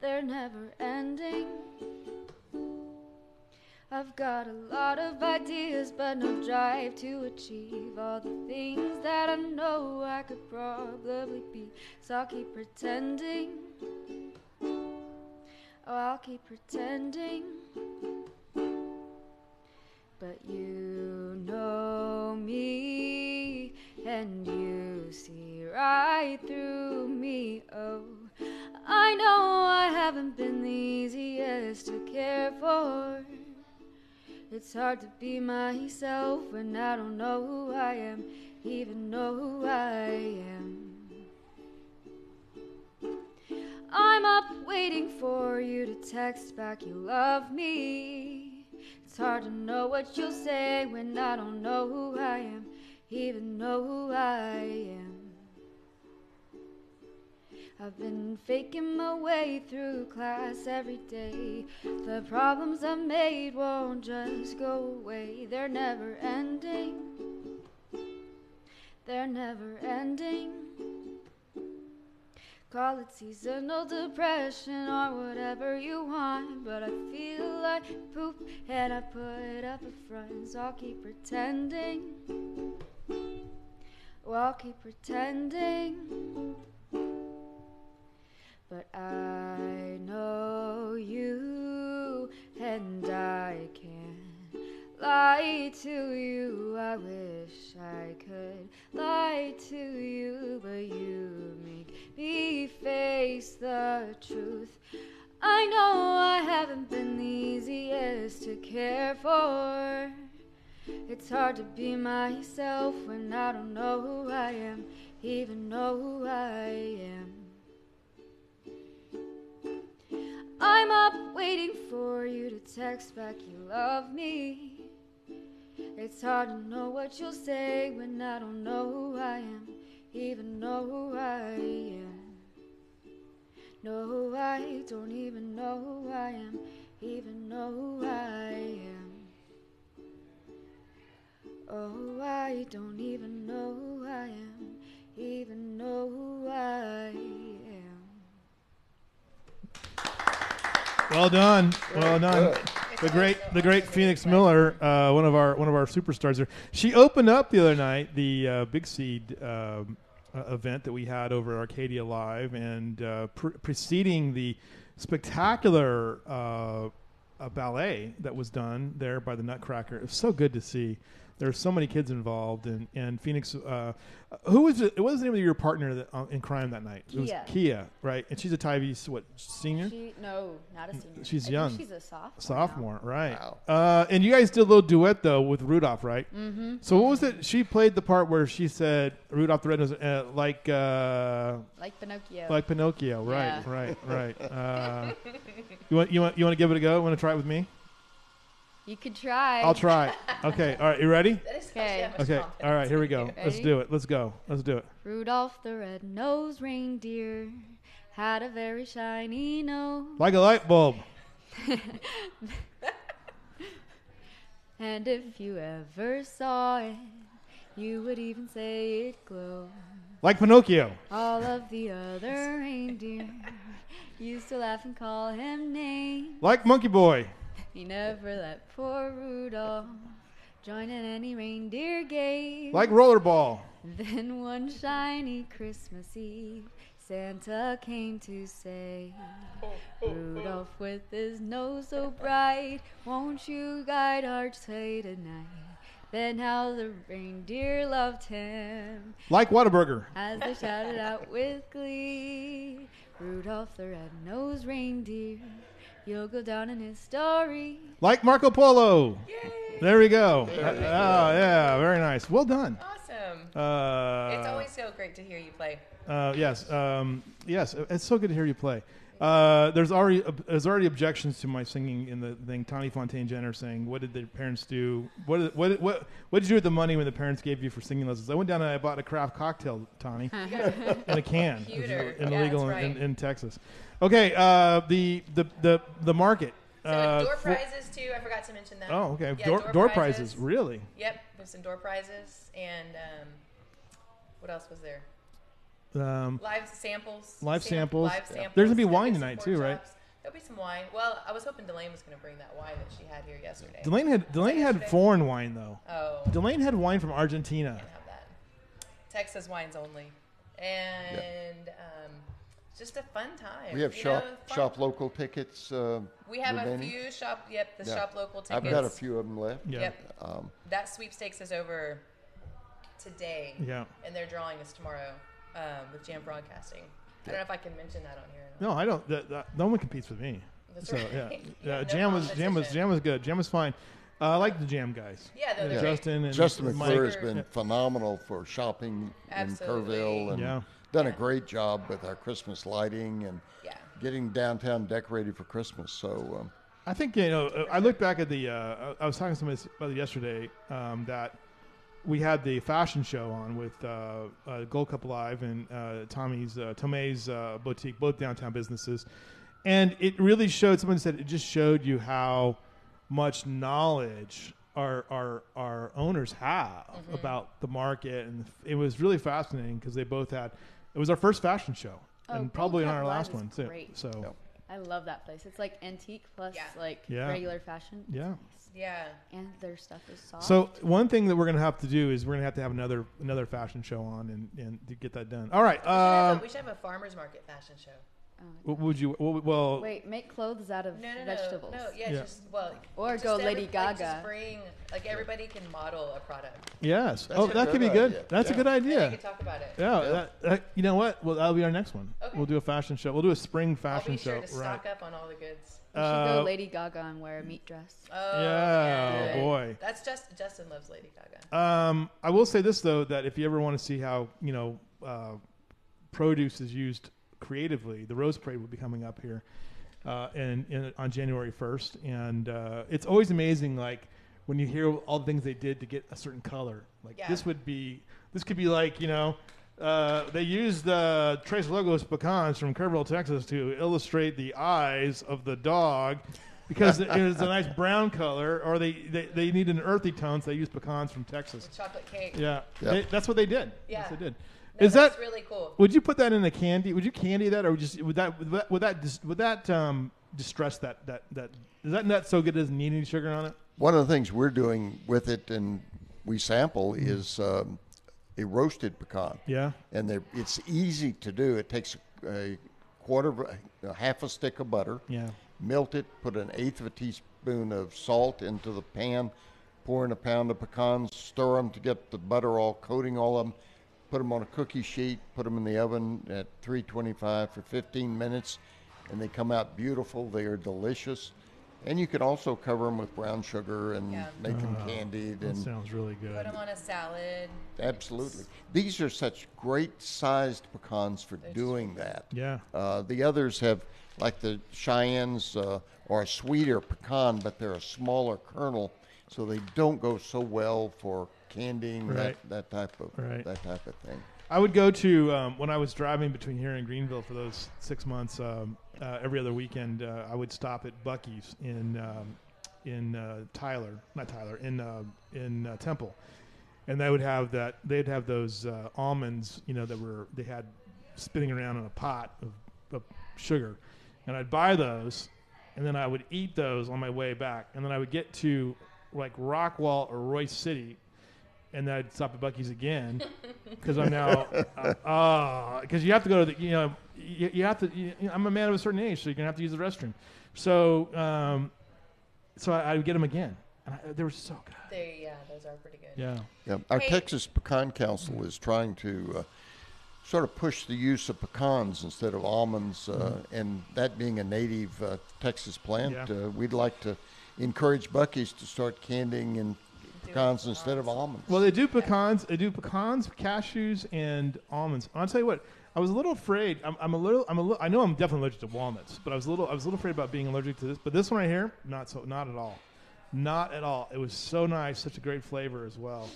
They're never ending. I've got a lot of ideas, but no drive to achieve all the things that I know I could probably be. So I'll keep pretending. Oh, I'll keep pretending. But you know me, and you see right through me. Oh, I know I haven't been the easiest to care for. It's hard to be myself when I don't know who I am, even know who I am. I'm up waiting for you to text back you love me. It's hard to know what you'll say when I don't know who I am, even know who I am. I've been faking my way through class every day. The problems I made won't just go away, they're never ending. They're never ending. Call it seasonal depression or whatever you want, but I feel like poop and I put up a front, so I'll keep pretending. Well, I'll keep pretending. But I know you, and I can't lie to you. I wish I could lie to you, but you make me face the truth. I know I haven't been the easiest to care for. It's hard to be myself when I don't know who I am, even know who I am. I'm up waiting for you to text back you love me. It's hard to know what you'll say when I don't know who I am, even know who I am. No, who I don't even know who I am, even know who I am. Oh, I don't even know who I am, even know who I am. Well done, well done. The great, the great Phoenix Miller, uh, one of our one of our superstars. There, she opened up the other night the uh, Big Seed um, uh, event that we had over at Arcadia Live, and uh, pre- preceding the spectacular uh, ballet that was done there by the Nutcracker. It was so good to see. There are so many kids involved, and and Phoenix. Uh, who was it? What was the name of your partner that, uh, in crime that night? It was Kia. Kia, right? And she's a Tivy, what senior? She no, not a senior. She's I young. she's a sophomore. now. Sophomore, right? Wow. Uh, and you guys did a little duet though with Rudolph, right? Mm-hmm. So what was it? She played the part where she said Rudolph the Red Nose, uh, like uh, Like Pinocchio. like Pinocchio, right? Yeah. Right, right. Uh, you want you want you want to give it a go? Want to try it with me? You could try. I'll try. Okay. All right. You ready? Okay. Okay. All right. Here we go. Let's do it. Let's go. Let's do it. Rudolph the red-nosed reindeer had a very shiny nose, Like a light bulb. and if you ever saw it, you would even say it glowed. Like Pinocchio. All of the other reindeer used to laugh and call him names. Like Monkey Boy. He never let poor Rudolph join in any reindeer game. Like Rollerball. Then one shiny Christmas Eve, Santa came to say, Rudolph with his nose so bright, won't you guide our sleigh tonight? Then how the reindeer loved him Like Whataburger. as they shouted out with glee. Rudolph the red-nosed reindeer, you'll go down in history. Like Marco Polo. There we go. Uh, oh, yeah. Very nice. Well done. Awesome. Uh, it's always so great to hear you play. Uh, yes, um, yes. It's so good to hear you play. Uh, there's already there's already objections to my singing in the thing. Tawny Fontaine Jenner saying, "What did the parents do? What did, what what what did you do with the money when the parents gave you for singing lessons?" I went down and I bought a craft cocktail, Tawny, in a can. It's Computer. in- Yeah, illegal that's in, in Texas. Okay, uh, the the the the market. So uh, door for- prizes too. I forgot to mention that. oh, okay. Yeah, door, door prizes. Really? Yep, there's some door prizes and um, what else was there? Um, Live samples. Live Sam- samples. Live samples. There's gonna be wine tonight too, right? There'll be some wine. Well, I was hoping Delane was going to bring that wine that she had here yesterday. Delane had Delane had yesterday? foreign wine though. Oh, Delane had wine from Argentina. can't have that. Texas wines only, and um, just a fun time. We have you shop know, shop local tickets. Uh, We have remaining. a few shop. Yep, the Yeah. shop local tickets. I've got a few of them left. Yeah. Yep, Um, that sweepstakes is over today. Yeah. and they're drawing us tomorrow um, with Jam Broadcasting. I don't know if I can mention that on here. No, I don't. That, that, no one competes with me. That's so right. yeah, Yeah, yeah. no Jam was Jam was. Jam was good. Jam was fine. Uh, I like the Jam guys. Yeah, they're Yeah. Justin and Justin Mike. McClure has Mike. been phenomenal for shopping Absolutely. in Kerrville and Yeah. Done a great job with our Christmas lighting and Yeah. getting downtown decorated for Christmas. So um, I think you know. uh, I look back at the. Uh, I was talking to somebody about yesterday um, that we had the fashion show on with uh, uh, Gold Cup Live and uh, Tommy's uh, Tomei's uh, boutique, both downtown businesses, and it really showed. Someone said it just showed you how much knowledge our our our owners have about the market, and it was really fascinating because they both had. It was our first fashion show, Oh, and probably Cup on our last is one too. great. So Yep. I love that place. It's like antique plus Yeah. like Yeah. regular fashion. It's Yeah. nice. Yeah. And their stuff is soft. So one thing that we're gonna have to do is we're gonna have to have another another fashion show on and, and to get that done. All right. We should, have Um, a, we should have a farmers market fashion show. What would you? Well, well Wait, make clothes out of No, no, no, vegetables. no. Yeah, Yeah. just well. Or just go Lady like, Gaga. just bring like everybody can model a product. yes. That's oh, a that could be good good. idea. That's a Yeah. good And idea. we could talk about it. Yeah. Yeah. That, that- you know what? Well, that'll be our next one. Okay. We'll do a fashion show. We'll do a spring I'll fashion be sure show. to right. stock up on all the goods. You should Uh, go Lady Gaga and wear a meat dress. Oh, Yeah, good. boy. That's just Justin loves Lady Gaga. Um, I will say this though that if you ever want to see how you know uh, produce is used creatively, the Rose Parade will be coming up here uh, in, in on January first, and uh, it's always amazing. Like when you hear all the things they did to get a certain color. Like Yeah. this would be this could be like you know. Uh, they used uh, Trace Logos pecans from Kerrville, Texas, to illustrate the eyes of the dog because it is a nice brown color, or they, they, they need an earthy tone, so they use pecans from Texas. Chocolate cake. Yeah, Yep. They- that's what they did. Yeah. That's what they did. No, is that's that really cool? would you put that in a candy? Would you candy that, or would, just, would that would that would that, dis, would that um, distress that that that is that nut so good it doesn't need any sugar on it? one of the things we're doing with it and we sample Mm-hmm. is um, a roasted pecan. Yeah, and it's easy to do. It takes a quarter, of a, a half a stick of butter, yeah, melt it, put an eighth of a teaspoon of salt into the pan, pour in a pound of pecans, stir them to get the butter all coating all of them, put them on a cookie sheet, put them in the oven at 325 for 15 minutes, and they come out beautiful. They are delicious. And you can also cover them with brown sugar and Yeah. make them candied that and sounds really good. Put them on a salad. Absolutely. These are such great sized pecans for They're just doing that. Yeah, Uh, the others have, like the Cheyennes, uh, or a sweeter pecan, but they're a smaller kernel, so they don't go so well for candying Right. that, that type of Right. that type of thing. I would go to um, when I was driving between here and Greenville for those six months. Um, uh, every other weekend, uh, I would stop at Buc-ee's in um, in uh, Tyler, not Tyler, in uh, in uh, Temple, and they would have that. They'd have those uh, almonds, you know, that were they had spinning around in a pot of, of sugar, and I'd buy those, and then I would eat those on my way back, and then I would get to like Rockwall or Royse City, and then I'd stop at Buc-ee's again because I'm now because you have to go to the you know you, you have to you, I'm a man of a certain age so you're gonna have to use the restroom so um, so I, I would get them again and I, they were so good They, yeah, those are pretty good. yeah Yeah, our Hey- Texas Pecan Council is trying to uh, sort of push the use of pecans instead of almonds, uh, and that being a native uh, Texas plant, Mm-hmm. Yeah. uh, we'd like to encourage Buc-ee's to start candying in pecans instead of almonds. well they do pecans they do pecans cashews and almonds. I'll tell you what I was a little afraid I'm, I'm a little I'm a little I know I'm definitely allergic to walnuts but I was a little I was a little afraid about being allergic to this but this one right here not so not at all. Not at all. It was so nice such a great flavor as well.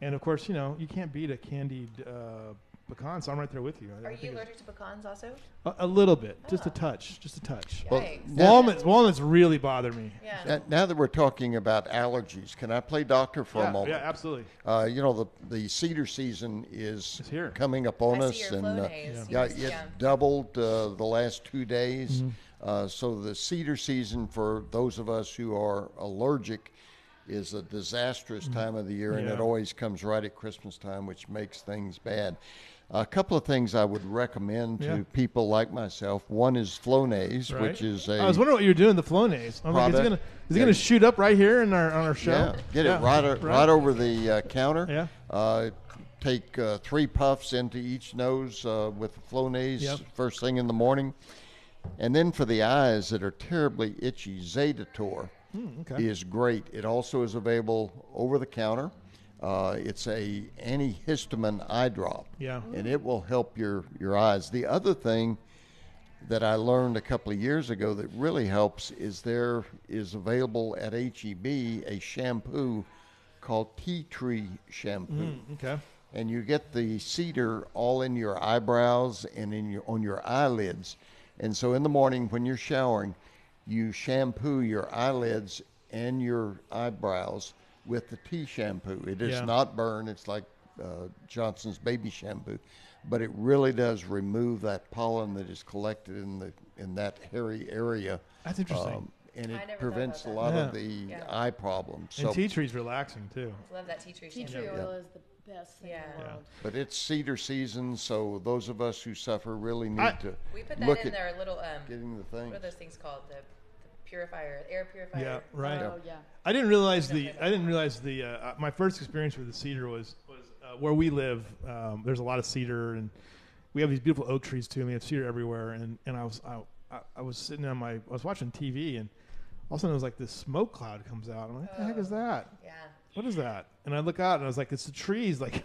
And of course you know you can't beat a candied uh, pecan so I'm right there with you I- I Are think you allergic to pecans also? A, a little bit, just a Oh. touch, just a touch. Well, Yikes. now- Walnuts, walnuts really bother me. Yeah. Now, now that we're talking about allergies, can I play doctor for yeah, a moment? yeah, absolutely. Uh, you know, the the cedar season is It's here. coming up on I us, see your and uh, Flonase. yeah, Yes, it yeah. doubled uh, the last two days. Mm-hmm. Uh, so the cedar season for those of us who are allergic is a disastrous time of the year, and Mm-hmm. It always comes right at Christmas time, which makes things bad. A couple of things I would recommend to Yeah. people like myself. One is Flonase, Right. which is a I was wondering what you're doing. The Flonase. I'm like, is it gonna is it gonna shoot up right here in our on our show? Yeah, get Yeah. it right, o- right over the uh, counter. Yeah. Uh, take uh, three puffs into each nose uh, with the Flonase Yep. first thing in the morning. And then for the eyes that are terribly itchy, Zaditor Hmm, okay. is great. It also is available over the counter. Uh, it's a antihistamine eye drop. Yeah. And it will help your, your eyes. The other thing that I learned a couple of years ago that really helps is there is available at HEB a shampoo called Tea Tree Shampoo. Mm, okay. And you get the cedar all in your eyebrows and in your on your eyelids. And so in the morning when you're showering, you shampoo your eyelids and your eyebrows with the tea shampoo. It does Yeah. not burn. It's like uh, Johnson's baby shampoo, but it really does remove that pollen that is collected in the in that hairy area. That's interesting. and it prevents a lot that. of the Yeah. eye problems. So, and tea tree's relaxing too. Love that tea tree Tea shampoo. tree oil is the best thing Yeah. in the Yeah. world. but it's cedar season, so those of us who suffer really need I- to We put that look in at their little um. getting the things. What are those things called? The, the purifier, air purifier. Yeah. Right. Oh yeah. I didn't realize the I didn't realize the uh, uh, my first experience with the cedar was was uh, where we live. Um, there's a lot of cedar and we have these beautiful oak trees too. and We have cedar everywhere. And, and I was I, I, I was sitting on my I was watching TV and all of a sudden it was like this smoke cloud comes out. I'm like, what the heck is that? Yeah. What is that? And I look out and I was like, it's the trees like.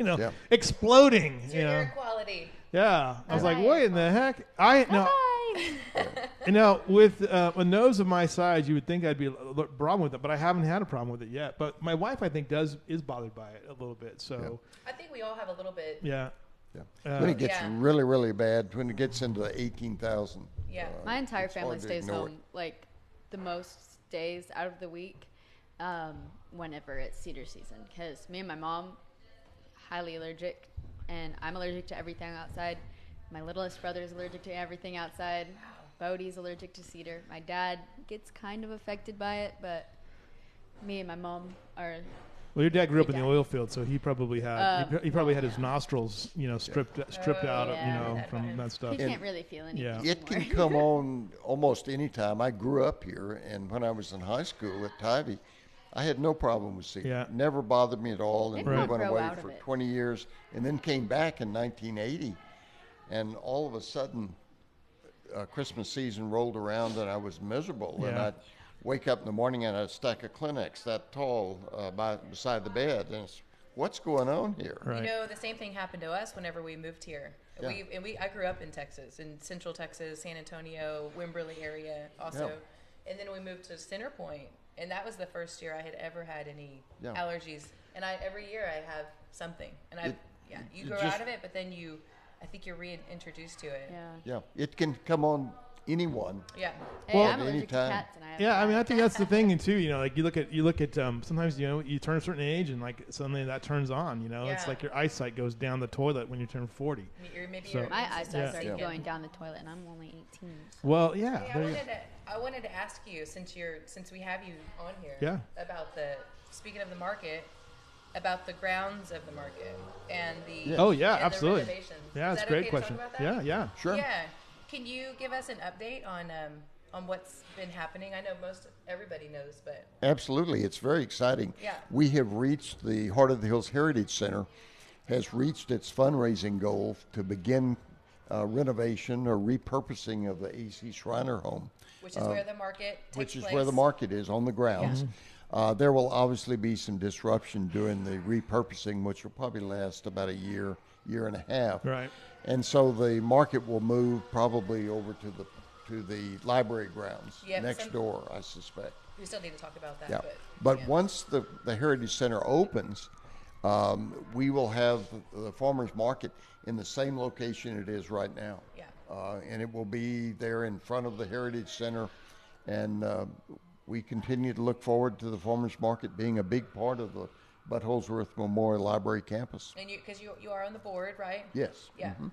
You know, Yeah. exploding. It's You your know, air quality. yeah. I was like, Bye-bye. what in the heck? I no. Bye. And now, with uh, a nose of my size, you would think I'd be a little problem with it, but I haven't had a problem with it yet. But my wife, I think, does is bothered by it a little bit. So, I think we all have a little bit. yeah, Yeah. Uh, when it gets Yeah. really, really bad, when it gets into the 18,000. Yeah. My entire family stays ignore home like the most days out of the week um, whenever it's cedar season because me and my mom highly allergic and I'm allergic to everything outside. My littlest brother is allergic to everything outside. Bodie's allergic to cedar. My dad gets kind of affected by it, but me and my mom are well, your dad grew up in the oil field, so he probably had Um, he, pr- he probably had his nostrils, you know, stripped stripped Oh, out, yeah. you know, That from one. that stuff. he can't really feel anything Yeah. It can come on almost any time. I grew up here, and when I was in high school at Tivy, I had no problem with cedar. Yeah. Never bothered me at all, and It we won't went away for 20 years, and then came back in 1980, and all of a sudden, uh, Christmas season rolled around, and I was miserable. And I'd wake up in the morning and I'd stack of Kleenex that tall uh, by beside the bed, and it's, what's going on here? Right. You know, the same thing happened to us whenever we moved here. Yeah. We and we I grew up in Texas, in Central Texas, San Antonio, Wimberley area, also. Yeah. and then we moved to Center Point, and that was the first year I had ever had any Yeah. allergies. And I every year I have something, and I It- yeah, you grow just- out of it, but then you, I think you're reintroduced to it. Yeah. Yeah, it can come on anyone. Yeah. Hey, Well- I'm allergic to Anytime. cats, and I have Yeah, I mean, I think that's the thing too. You know, like you look at you look at um, sometimes you know you turn a certain age and like suddenly that turns on. You know, it's Yeah. like your eyesight goes down the toilet when you turn forty. Or maybe So- your My immune eyesight system Yeah. started kicking. going down the toilet, and I'm only 18. Well, yeah, Hey, I there you- wanted to I wanted to ask you since you're since we have you on here Yeah. about the speaking of the market about the grounds of the market and the Yeah. Oh yeah, and the absolutely. Yeah, Is it's a great okay question. Yeah, yeah. Sure. Yeah. Can you give us an update on um, on what's been happening? I know most everybody knows, but Absolutely, it's very exciting. Yeah. We have reached the Heart of the Hills Heritage Center has reached its fundraising goal to begin uh, renovation or repurposing of the AC Schreiner home, which is where the market takes Uh, which is place. where the market is on the grounds. Mm-hmm. Uh, there will obviously be some disruption during the repurposing, which will probably last about a year, year and a half. Right. And so the market will move probably over to the to the library grounds Yeah, next some- door, I suspect. We still need to talk about that. Yeah, But, but yeah. once the, the Heritage Center opens, um, we will have the, the farmers market in the same location it is right now. Yeah. Uh, and it will be there in front of the Heritage Center, and uh, we continue to look forward to the farmers market being a big part of the Butt-Holdsworth Memorial Library campus. and you because you you are on the board, right? Yes. Yeah. mhm.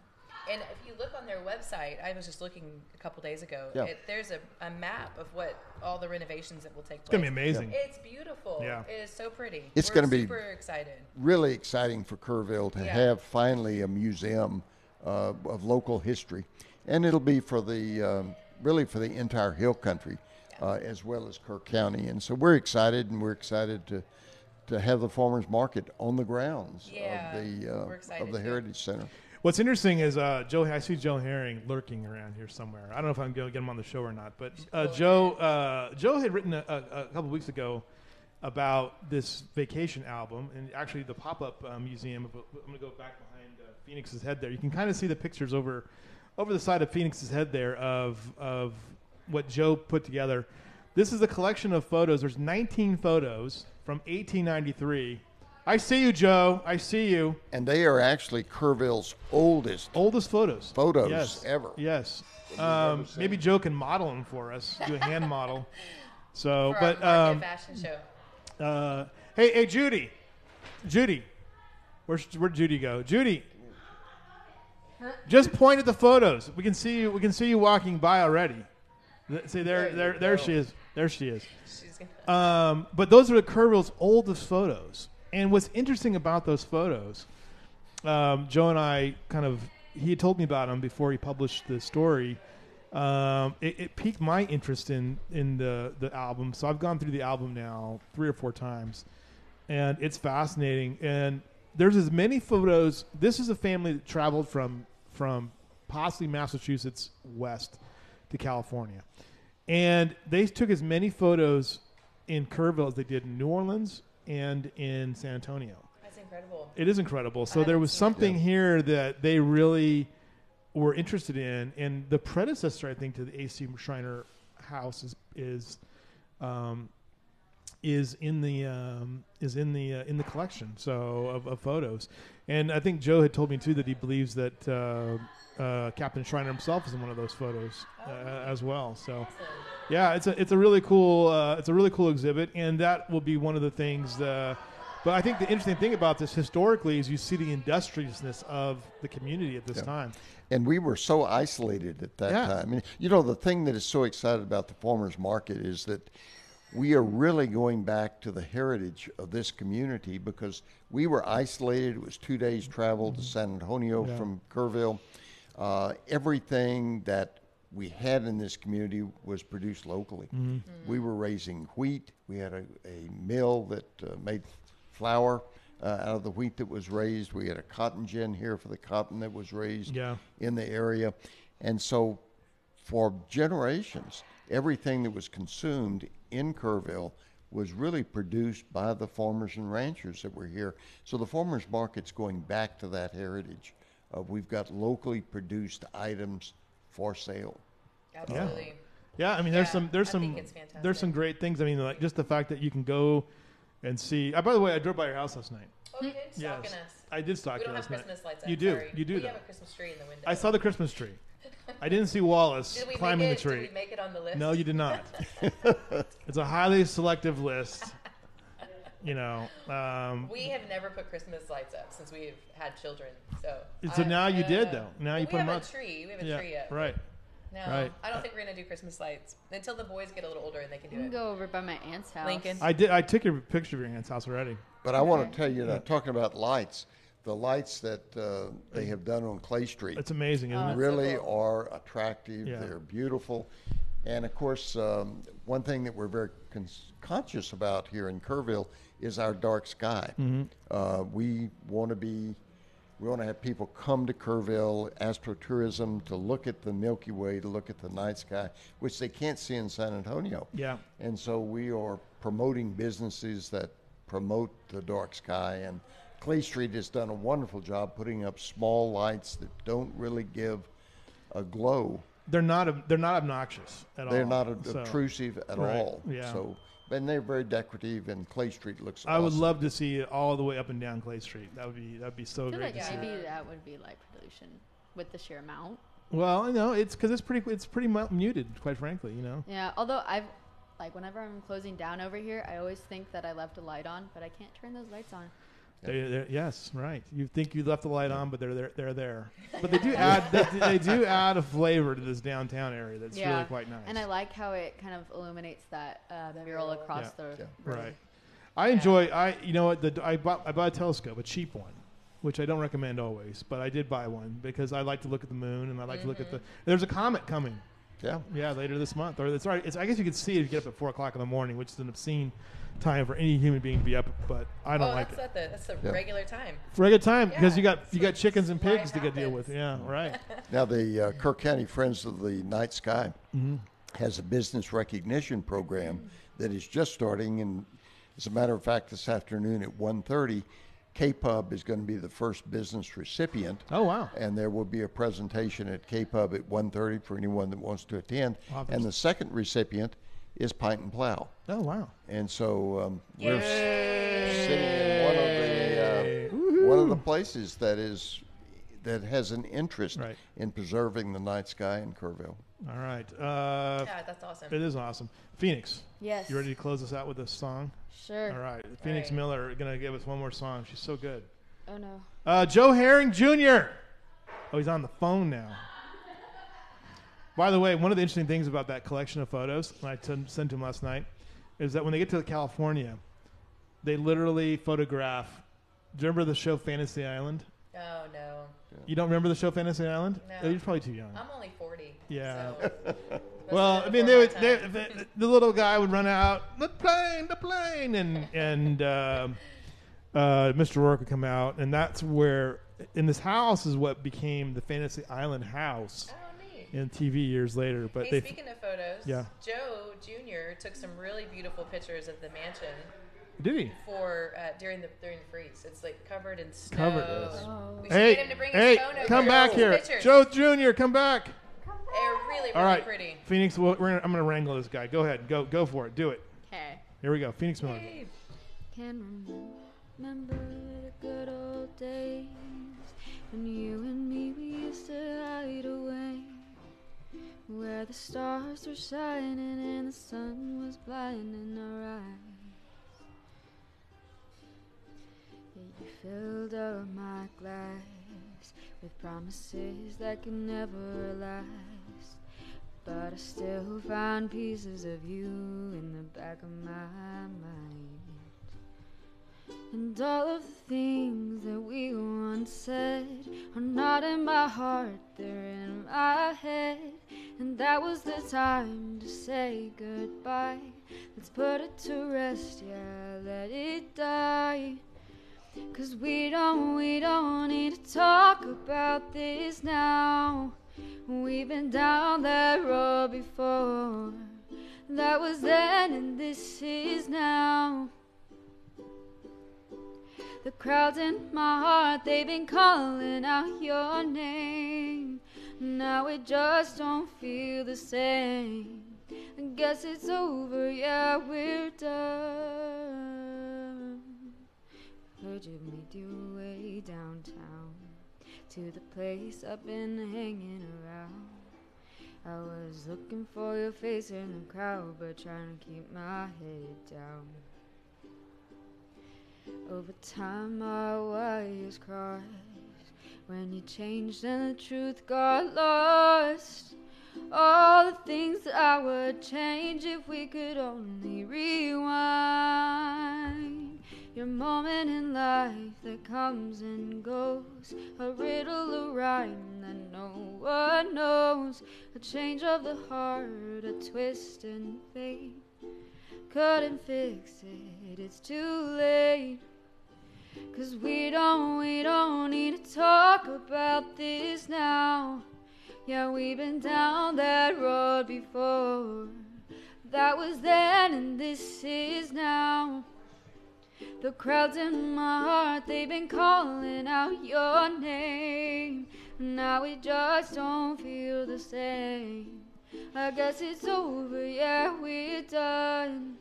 And if you look on their website, I was just looking a couple days ago. Yeah. It, there's a, a map of what all the renovations that will take place. It's gonna be amazing. It's beautiful. Yeah. It is so pretty. It's We're gonna be- super excited. really exciting for Kerrville to Yeah. have finally a museum uh, of local history, and it'll be for the um, really for the entire Hill Country, uh, as well as Kerr County. And so we're excited, and we're excited to to have the farmers market on the grounds Yeah, of the uh, of the too. Heritage Center. What's interesting is uh, Joe. I see Joe Herring lurking around here somewhere. I don't know if I'm going to get him on the show or not. But uh, Joe, uh, Joe had written a, a, a couple weeks ago about this vacation album, and actually the pop-up uh, museum. I'm going to go back behind uh, Phoenix's head there. You can kind of see the pictures over over the side of Phoenix's head there of of what Joe put together. This is a collection of photos. There's 19 photos from 1893. I see you, Joe. I see you. And they are actually Kerrville's oldest. Oldest photos. Photos yes. ever. Yes. Um, maybe Joe can model them for us. Do a hand model. So, For but our market um, fashion show. uh, hey, hey, Judy, Judy, where's where'd Judy go? Judy, just point at the photos. We can see you. We can see you walking by already. Th- See there, There there, you there go. she is. There she is. She's gonna, Um, but those are the Kerrville's oldest photos. And what's interesting about those photos, um, Joe and I kind of, he had told me about them before he published the story. Um, it, it piqued my interest in, in the, the album. So I've gone through the album now three or four times. And it's fascinating. And there's as many photos. This is a family that traveled from, from possibly Massachusetts west to California. And they took as many photos in Kerrville as they did in New Orleans and in San Antonio. that's incredible. It is incredible. So there was seen it. something here that they really were interested in, and the predecessor, I think, to the AC Schreiner House is is um, is in the um, is in the uh, in the collection. So of, of photos, and I think Joe had told me too that he believes that uh, uh, Captain Schreiner himself is in one of those photos uh, as well. So. Yeah, it's a it's a really cool uh, it's a really cool exhibit, and that will be one of the things. Uh, but I think the interesting thing about this historically is you see the industriousness of the community at this Yeah. time. And we were so isolated at that Yeah. time. I mean, you know, the thing that is so excited about the farmers market is that we are really going back to the heritage of this community because we were isolated. It was two days travel to San Antonio Yeah. from Kerrville. Uh, everything that we had in this community was produced locally. We were raising wheat. We had a, a mill that uh, made flour uh, out of the wheat that was raised. We had a cotton gin here for the cotton that was raised Yeah. in the area. And so for generations, everything that was consumed in Kerrville was really produced by the farmers and ranchers that were here. So the farmers market's going back to that heritage of we've got locally produced items for sale. Absolutely. Yeah, I mean, there's Yeah, some there's I some think it's fantastic. there's some great things. I mean, like just the fact that you can go and see. Uh, by the way, I drove by your house last night. Oh, you did stalking Yes, us. I did stalk We you don't have last night. Christmas lights. You do. Sorry. You do We though. have a Christmas tree in the window. I saw the Christmas tree. I didn't see Wallace Did we climbing make the tree. Did we make it on the list? No, you did not. it's a highly selective list. You know, um, We have never put Christmas lights up since we've had children. So. so I- now you I did though. Now you put them have up. a tree. We have a yeah, tree up. right. No, right. I don't think we're gonna do Christmas lights until the boys get a little older and they can do You can it. go over by my aunt's house. Lincoln. I did. I took your picture of your aunt's house already. But I want to tell you, that talking about lights, the lights that uh, they have done on Clay Street It's amazing, isn't Oh, it? really are attractive. Yeah. They're beautiful. And of course, um, one thing that we're very cons- conscious about here in Kerrville is our dark sky. Mm-hmm. Uh, we want to be, we want to have people come to Kerrville, astrotourism, to look at the Milky Way, to look at the night sky, which they can't see in San Antonio. Yeah. And so we are promoting businesses that promote the dark sky. And Clay Street has done a wonderful job putting up small lights that don't really give a glow. They're not. They're not obnoxious at all. They're not ob- So, obtrusive at right, all. yeah. So, and they're very decorative. And Clay Street looks. I would love to see it all the way up and down Clay Street. That would be. That'd be so I feel great like to see. maybe that would be light pollution with the sheer amount. Well, I know it's because it's pretty. It's pretty muted, quite frankly. You know. Yeah, although I've like whenever I'm closing down over here, I always think that I left a light on, but I can't turn those lights on. They, they're- yes, right. You think you left the light on, but they're they're, they're there. But they do add they, they do add a flavor to this downtown area that's yeah, really quite nice. And I like how it kind of illuminates that uh, mural across Yeah. the Yeah. road. right. I enjoy. I you know what the I bought I bought a telescope, a cheap one, which I don't recommend always, but I did buy one because I like to look at the moon and I like to look at the. There's a comet coming. Yeah. Yeah, later this month, or it's already. It's, I guess you could see it if you get up at four o'clock in the morning, which is an obscene time for any human being to be up. But I don't oh, like that's it. not the that's the Yeah. regular time. Regular time because Yeah, you got that's you got chickens and pigs to get deal with. Yeah, right. Now, the uh, Kerr County Friends of the Night Sky Mm-hmm. has a business recognition program that is just starting. And as a matter of fact, this afternoon at 1.30, KPUB is going to be the first business recipient. Oh wow. And there will be a presentation at KPUB at 1.30 for anyone that wants to attend. Wow, and the second recipient is Pint and Plow. Oh wow. And so um, we're s- sitting in one of the uh, one of the places that is that has an interest Right. in preserving the night sky in Kerrville. All right. Uh, Yeah, that's awesome. it is awesome. Phoenix, Yes. you ready to close us out with a song? Sure. All right. Phoenix right. Miller gonna give us one more song. She's so good. Oh no. Uh, Joe Herring Jr. Oh, he's on the phone now. By the way, one of the interesting things about that collection of photos, and I t- sent to him last night, is that when they get to California, they literally photograph. Do you remember the show Fantasy Island? Oh no, You don't remember the show Fantasy Island? No. Oh, you're probably too young. I'm only 40. Yeah. So Well, I mean, they would, they, the, the little guy would run out, the plane, the plane, and and um uh, Mr. Rourke would come out, and that's where in this house is what became the Fantasy Island house Oh, neat. in TV years later. But Hey, they, speaking of photos, Yeah. Joe Jr. took some really beautiful pictures of the mansion did he? for uh, during the during the freeze. It's like covered in snow. Covered. Oh. We should Hey, get him to bring hey, his phone over. come back here, pictures. Joe Jr. Come back. They're really really All right, pretty. Phoenix. Well, we're gonna, I'm going to wrangle this guy. Go ahead, go go for it. Do it. Okay. Here we go. Phoenix Miller. Hey. Can remember the good old days when you and me we used to hide away, where the stars were shining and the sun was blinding our eyes. You filled up my glass with promises that could never last. But I still find pieces of you in the back of my mind. And all of the things that we once said are not in my heart, they're in my head. And that was the time to say goodbye. Let's put it to rest, yeah, let it die. Cause we don't, we don't need to talk about this now. We've been down that road before. That was then, and this is now. The crowds in my heart, they've been calling out your name. Now it just don't feel the same. I guess it's over, yeah, we're done. Heard you made your way downtown to the place I've been hanging around. I was looking for your face in the crowd, but trying to keep my head down. Over time, my wires crossed. When you changed and the truth got lost. All the things I would change if we could only rewind. Your moment in life that comes and goes. A riddle, a rhyme that no one knows. A change of the heart, a twist and fate. Couldn't fix it, it's too late. Cause we don't, we don't need to talk about this now. Yeah, we've been down that road before. That was then and this is now. The crowds in my heart, they've been calling out your name. Now we just don't feel the same. I guess it's over, yeah, we're done.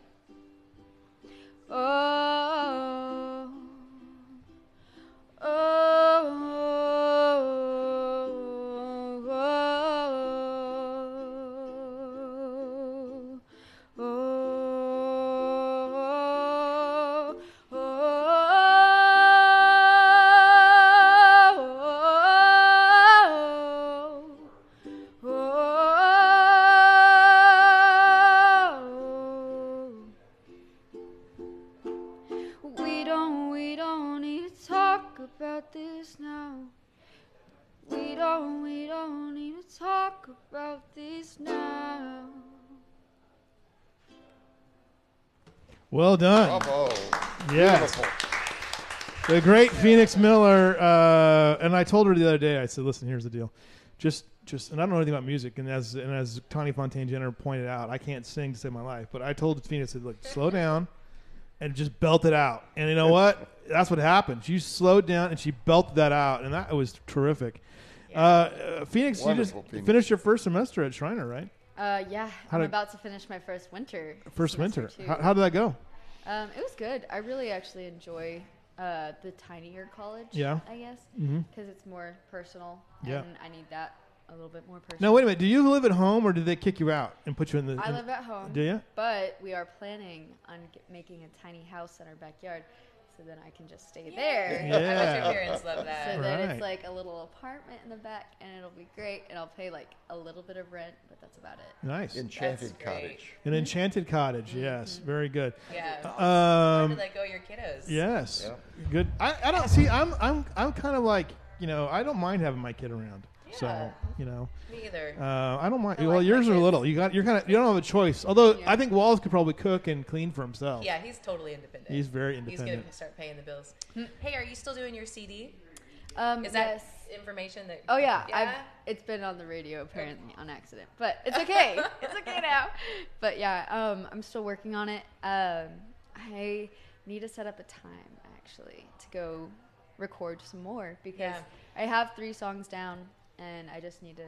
Done. Bravo. Yes. Beautiful. The great Phoenix Miller, uh, and I told her the other day. I said, "Listen, here's the deal. Just, just, and I don't know anything about music. And as and as Tawny Fontaine Jenner pointed out, I can't sing to save my life. But I told Phoenix, I said, look, slow down, and just belt it out. And you know what? That's what happened. She slowed down and she belted that out, and that was terrific. Uh, Uh, Phoenix, you just Phoenix. finished your first semester at Schreiner, right? Uh, yeah, How I'm did- about to finish my first winter. First semester winter. too. How, how did that go? Um, it was good. I really actually enjoy uh, the tinier college. Yeah. I guess Mm-hmm. because it's more personal. Yeah. And I need that a little bit more personal. Now wait a minute. Do you live at home, or did they kick you out and put you in the? I in- live at home. Do you? But we are planning on get, making a tiny house in our backyard, so then I can just stay there. I bet Yeah. your parents love that. So that. then it's like a little apartment in the back, and it'll be great. And I'll pay like a little bit of rent, but that's about it. Nice. Enchanted That's great. cottage. An enchanted cottage. Yes, very good. Yeah. Um, Hard to let go your kiddos. Yes. Yeah. Good. I, I don't see. I'm I'm I'm kind of like you know I don't mind having my kid around. So you know Me either. uh, I don't mind. I well, like yours are kids. little. You got you're kind of you don't have a choice. Although Yeah. I think Wallace could probably cook and clean for himself. yeah, he's totally independent. He's very independent. He's gonna start paying the bills. Hey, are you still doing your CD? Um, Is that yes. information that? Oh yeah, Yeah? I've, it's been on the radio apparently on accident, but it's okay. it's okay now. But yeah, um, I'm still working on it. Um, I need to set up a time actually to go record some more because Yeah. I have three songs down and I just need to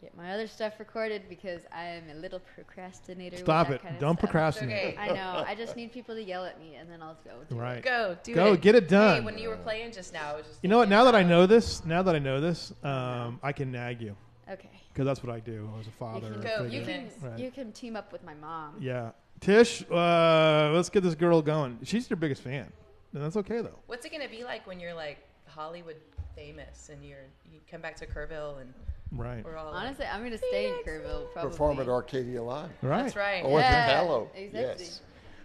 get my other stuff recorded because I am a little procrastinator. with Stop that it! kind of Don't stuff. procrastinate. Okay. I know. I just need people to yell at me and then I'll go. Do Right. It. Go do it. Go, it. get it done. Hey, done. when you were playing just now, it was just You know what? Now that I know this, now that I know this, um, I can nag you Okay. because that's what I do as a father. You father. can, Go, you can, Right. you can team up with my mom. Yeah, Tish, uh, let's get this girl going. She's your biggest fan, and that's okay though. What's it gonna be like when you're like Hollywood famous and you're you come back to Kerrville and Right. we're all Honestly, I'm gonna stay in Kerrville. Probably. Perform at Arcadia Live. Right. That's right. Or Yeah, at Gallo. exactly. Yes.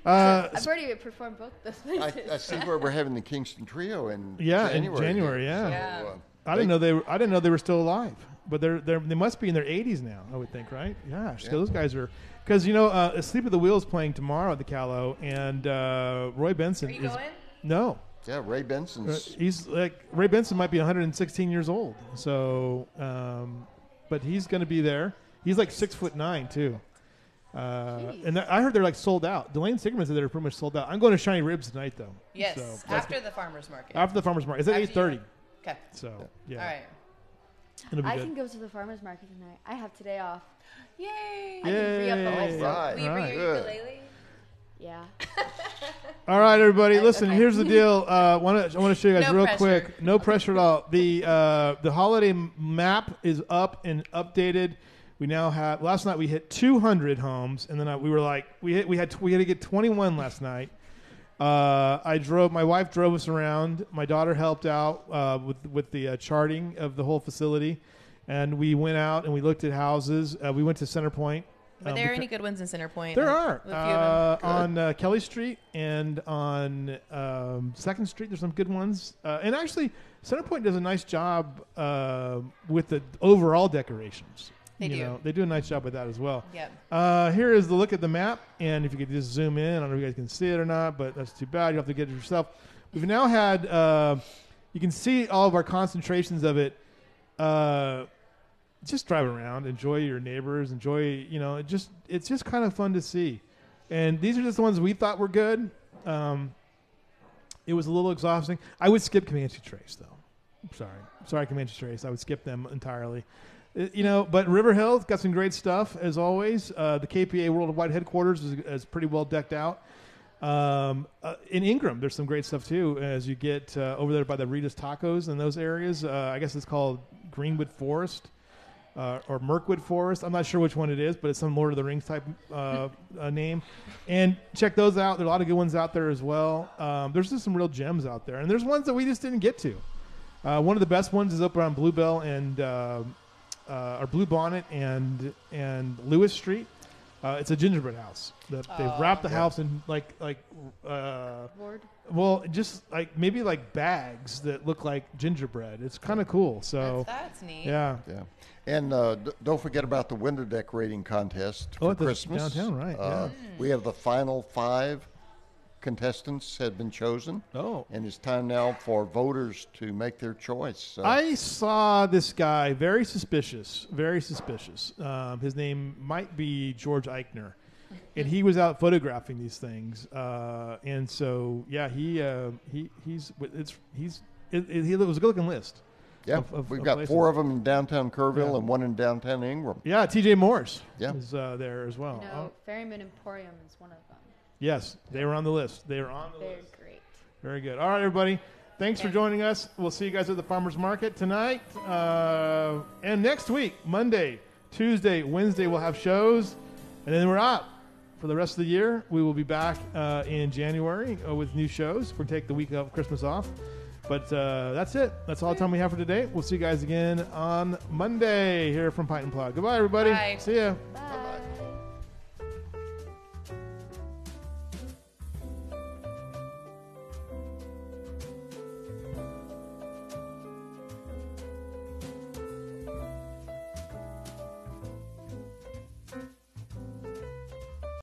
Uh, I've already performed both those I, places. I see where we're having the Kingston Trio in Yeah, in January. January, yeah. Yeah. So, uh, I didn't know they were. I didn't know they were still alive. But they're they are they must be in their 80s now. I would think, right? Yeah. So Yeah. those guys are because you know uh, Sleep at the Wheels playing tomorrow at the Callow, and uh, Ray Benson Are you is going? no. Yeah, Ray Uh, Benson's. he's like Ray Benson might be 116 years old. So, um, but he's going to be there. He's like six foot nine too. Uh, and th- I heard they're like sold out. Delane Sigerman said they're pretty much sold out. I'm going to Shinyribs tonight though. Yes, So after the farmers market. after the farmers market. It's at 8:30. Okay. So yeah. All right. It'll I good. can go to the farmers market tonight. I have today off. Yay! I can re-up the Yay. whole Right. Will you bring Right. your Good. ukulele? Yeah. All right, everybody, listen. okay. Here's the deal. Uh, wanna, I want to show you guys No real pressure. quick. No pressure at all. The uh, the holiday map is up and updated. We now have. Last night we hit 200 homes, and then I, we were like, we hit, we had we had to get 21 last night. Uh, I drove. My wife drove us around. My daughter helped out uh, with with the uh, charting of the whole facility, and we went out and we looked at houses. Uh, we went to Center Point. Were um, there any good ones in Center Point? there are few of them. uh, on uh, Kelly Street and on um, Second Street. There's some good ones, uh, and actually, Centerpoint does a nice job uh, with the overall decorations. They You do. know, they do a nice job with that as well. Yep. Uh, here is the look at the map, and if you could just zoom in, I don't know if you guys can see it or not, but that's too bad. You have to get it yourself. We've now had, uh, you can see all of our concentrations of it. Just drive around, enjoy your neighbors, enjoy, you know, it just it's just kind of fun to see. And these are just the ones we thought were good. Um, it was a little exhausting. I would skip Comanche Trace though. Sorry, sorry Comanche Trace. I would skip them entirely. Uh, You know, but River Hill got some great stuff as always. Uh, the KPA Worldwide headquarters is, is pretty well decked out. Um, uh, in Ingram, there's some great stuff too. As you get uh, over there by the Rita's Tacos and those areas, uh, I guess it's called Greenwood Forest uh, or Mirkwood Forest. I'm not sure which one it is, but it's some Lord of the Rings type uh, uh, name. And check those out. There are a lot of good ones out there as well. Um, there's just some real gems out there, and there's ones that we just didn't get to. Uh, one of the best ones is up around Bluebell and uh, uh, or Blue Bonnet and and Lewis Street. Uh, it's a gingerbread house. The, they've Oh. wrapped the house in like like uh, Ward. well, just like maybe like bags that look like gingerbread. It's kind of cool. So That's, that's neat. yeah, Yeah. And uh, d- don't forget about the window decorating contest Oh, for at the Christmas. downtown, right, Uh, We have the final five contestants had been chosen, oh. and it's time now for voters to make their choice. So I saw this guy very suspicious, very suspicious. Um, his name might be George Eichner, and he was out photographing these things. Uh, and so, yeah, he uh, he he's it's he's it, it, it was a good looking list. yeah, of- of- we've of got places. four of them in downtown Kerrville Yeah. and one in downtown Ingram. Yeah, T.J. Morris Yeah. is uh, there as well. You Oh, know, Ferryman Emporium is one of them. Yes, they were on the list. They were on the They're list. great. Very good. All right, everybody. Thanks for joining us. We'll see you guys at the farmers market tonight uh, and next week, Monday, Tuesday, Wednesday. We'll have shows, and then we're out for the rest of the year. We will be back uh, in January uh, with new shows. We're gonna take the week of Christmas off, but uh, that's it. That's all the time we have for today. We'll see you guys again on Monday here from Pint and. Goodbye, everybody. Bye. See ya. Bye.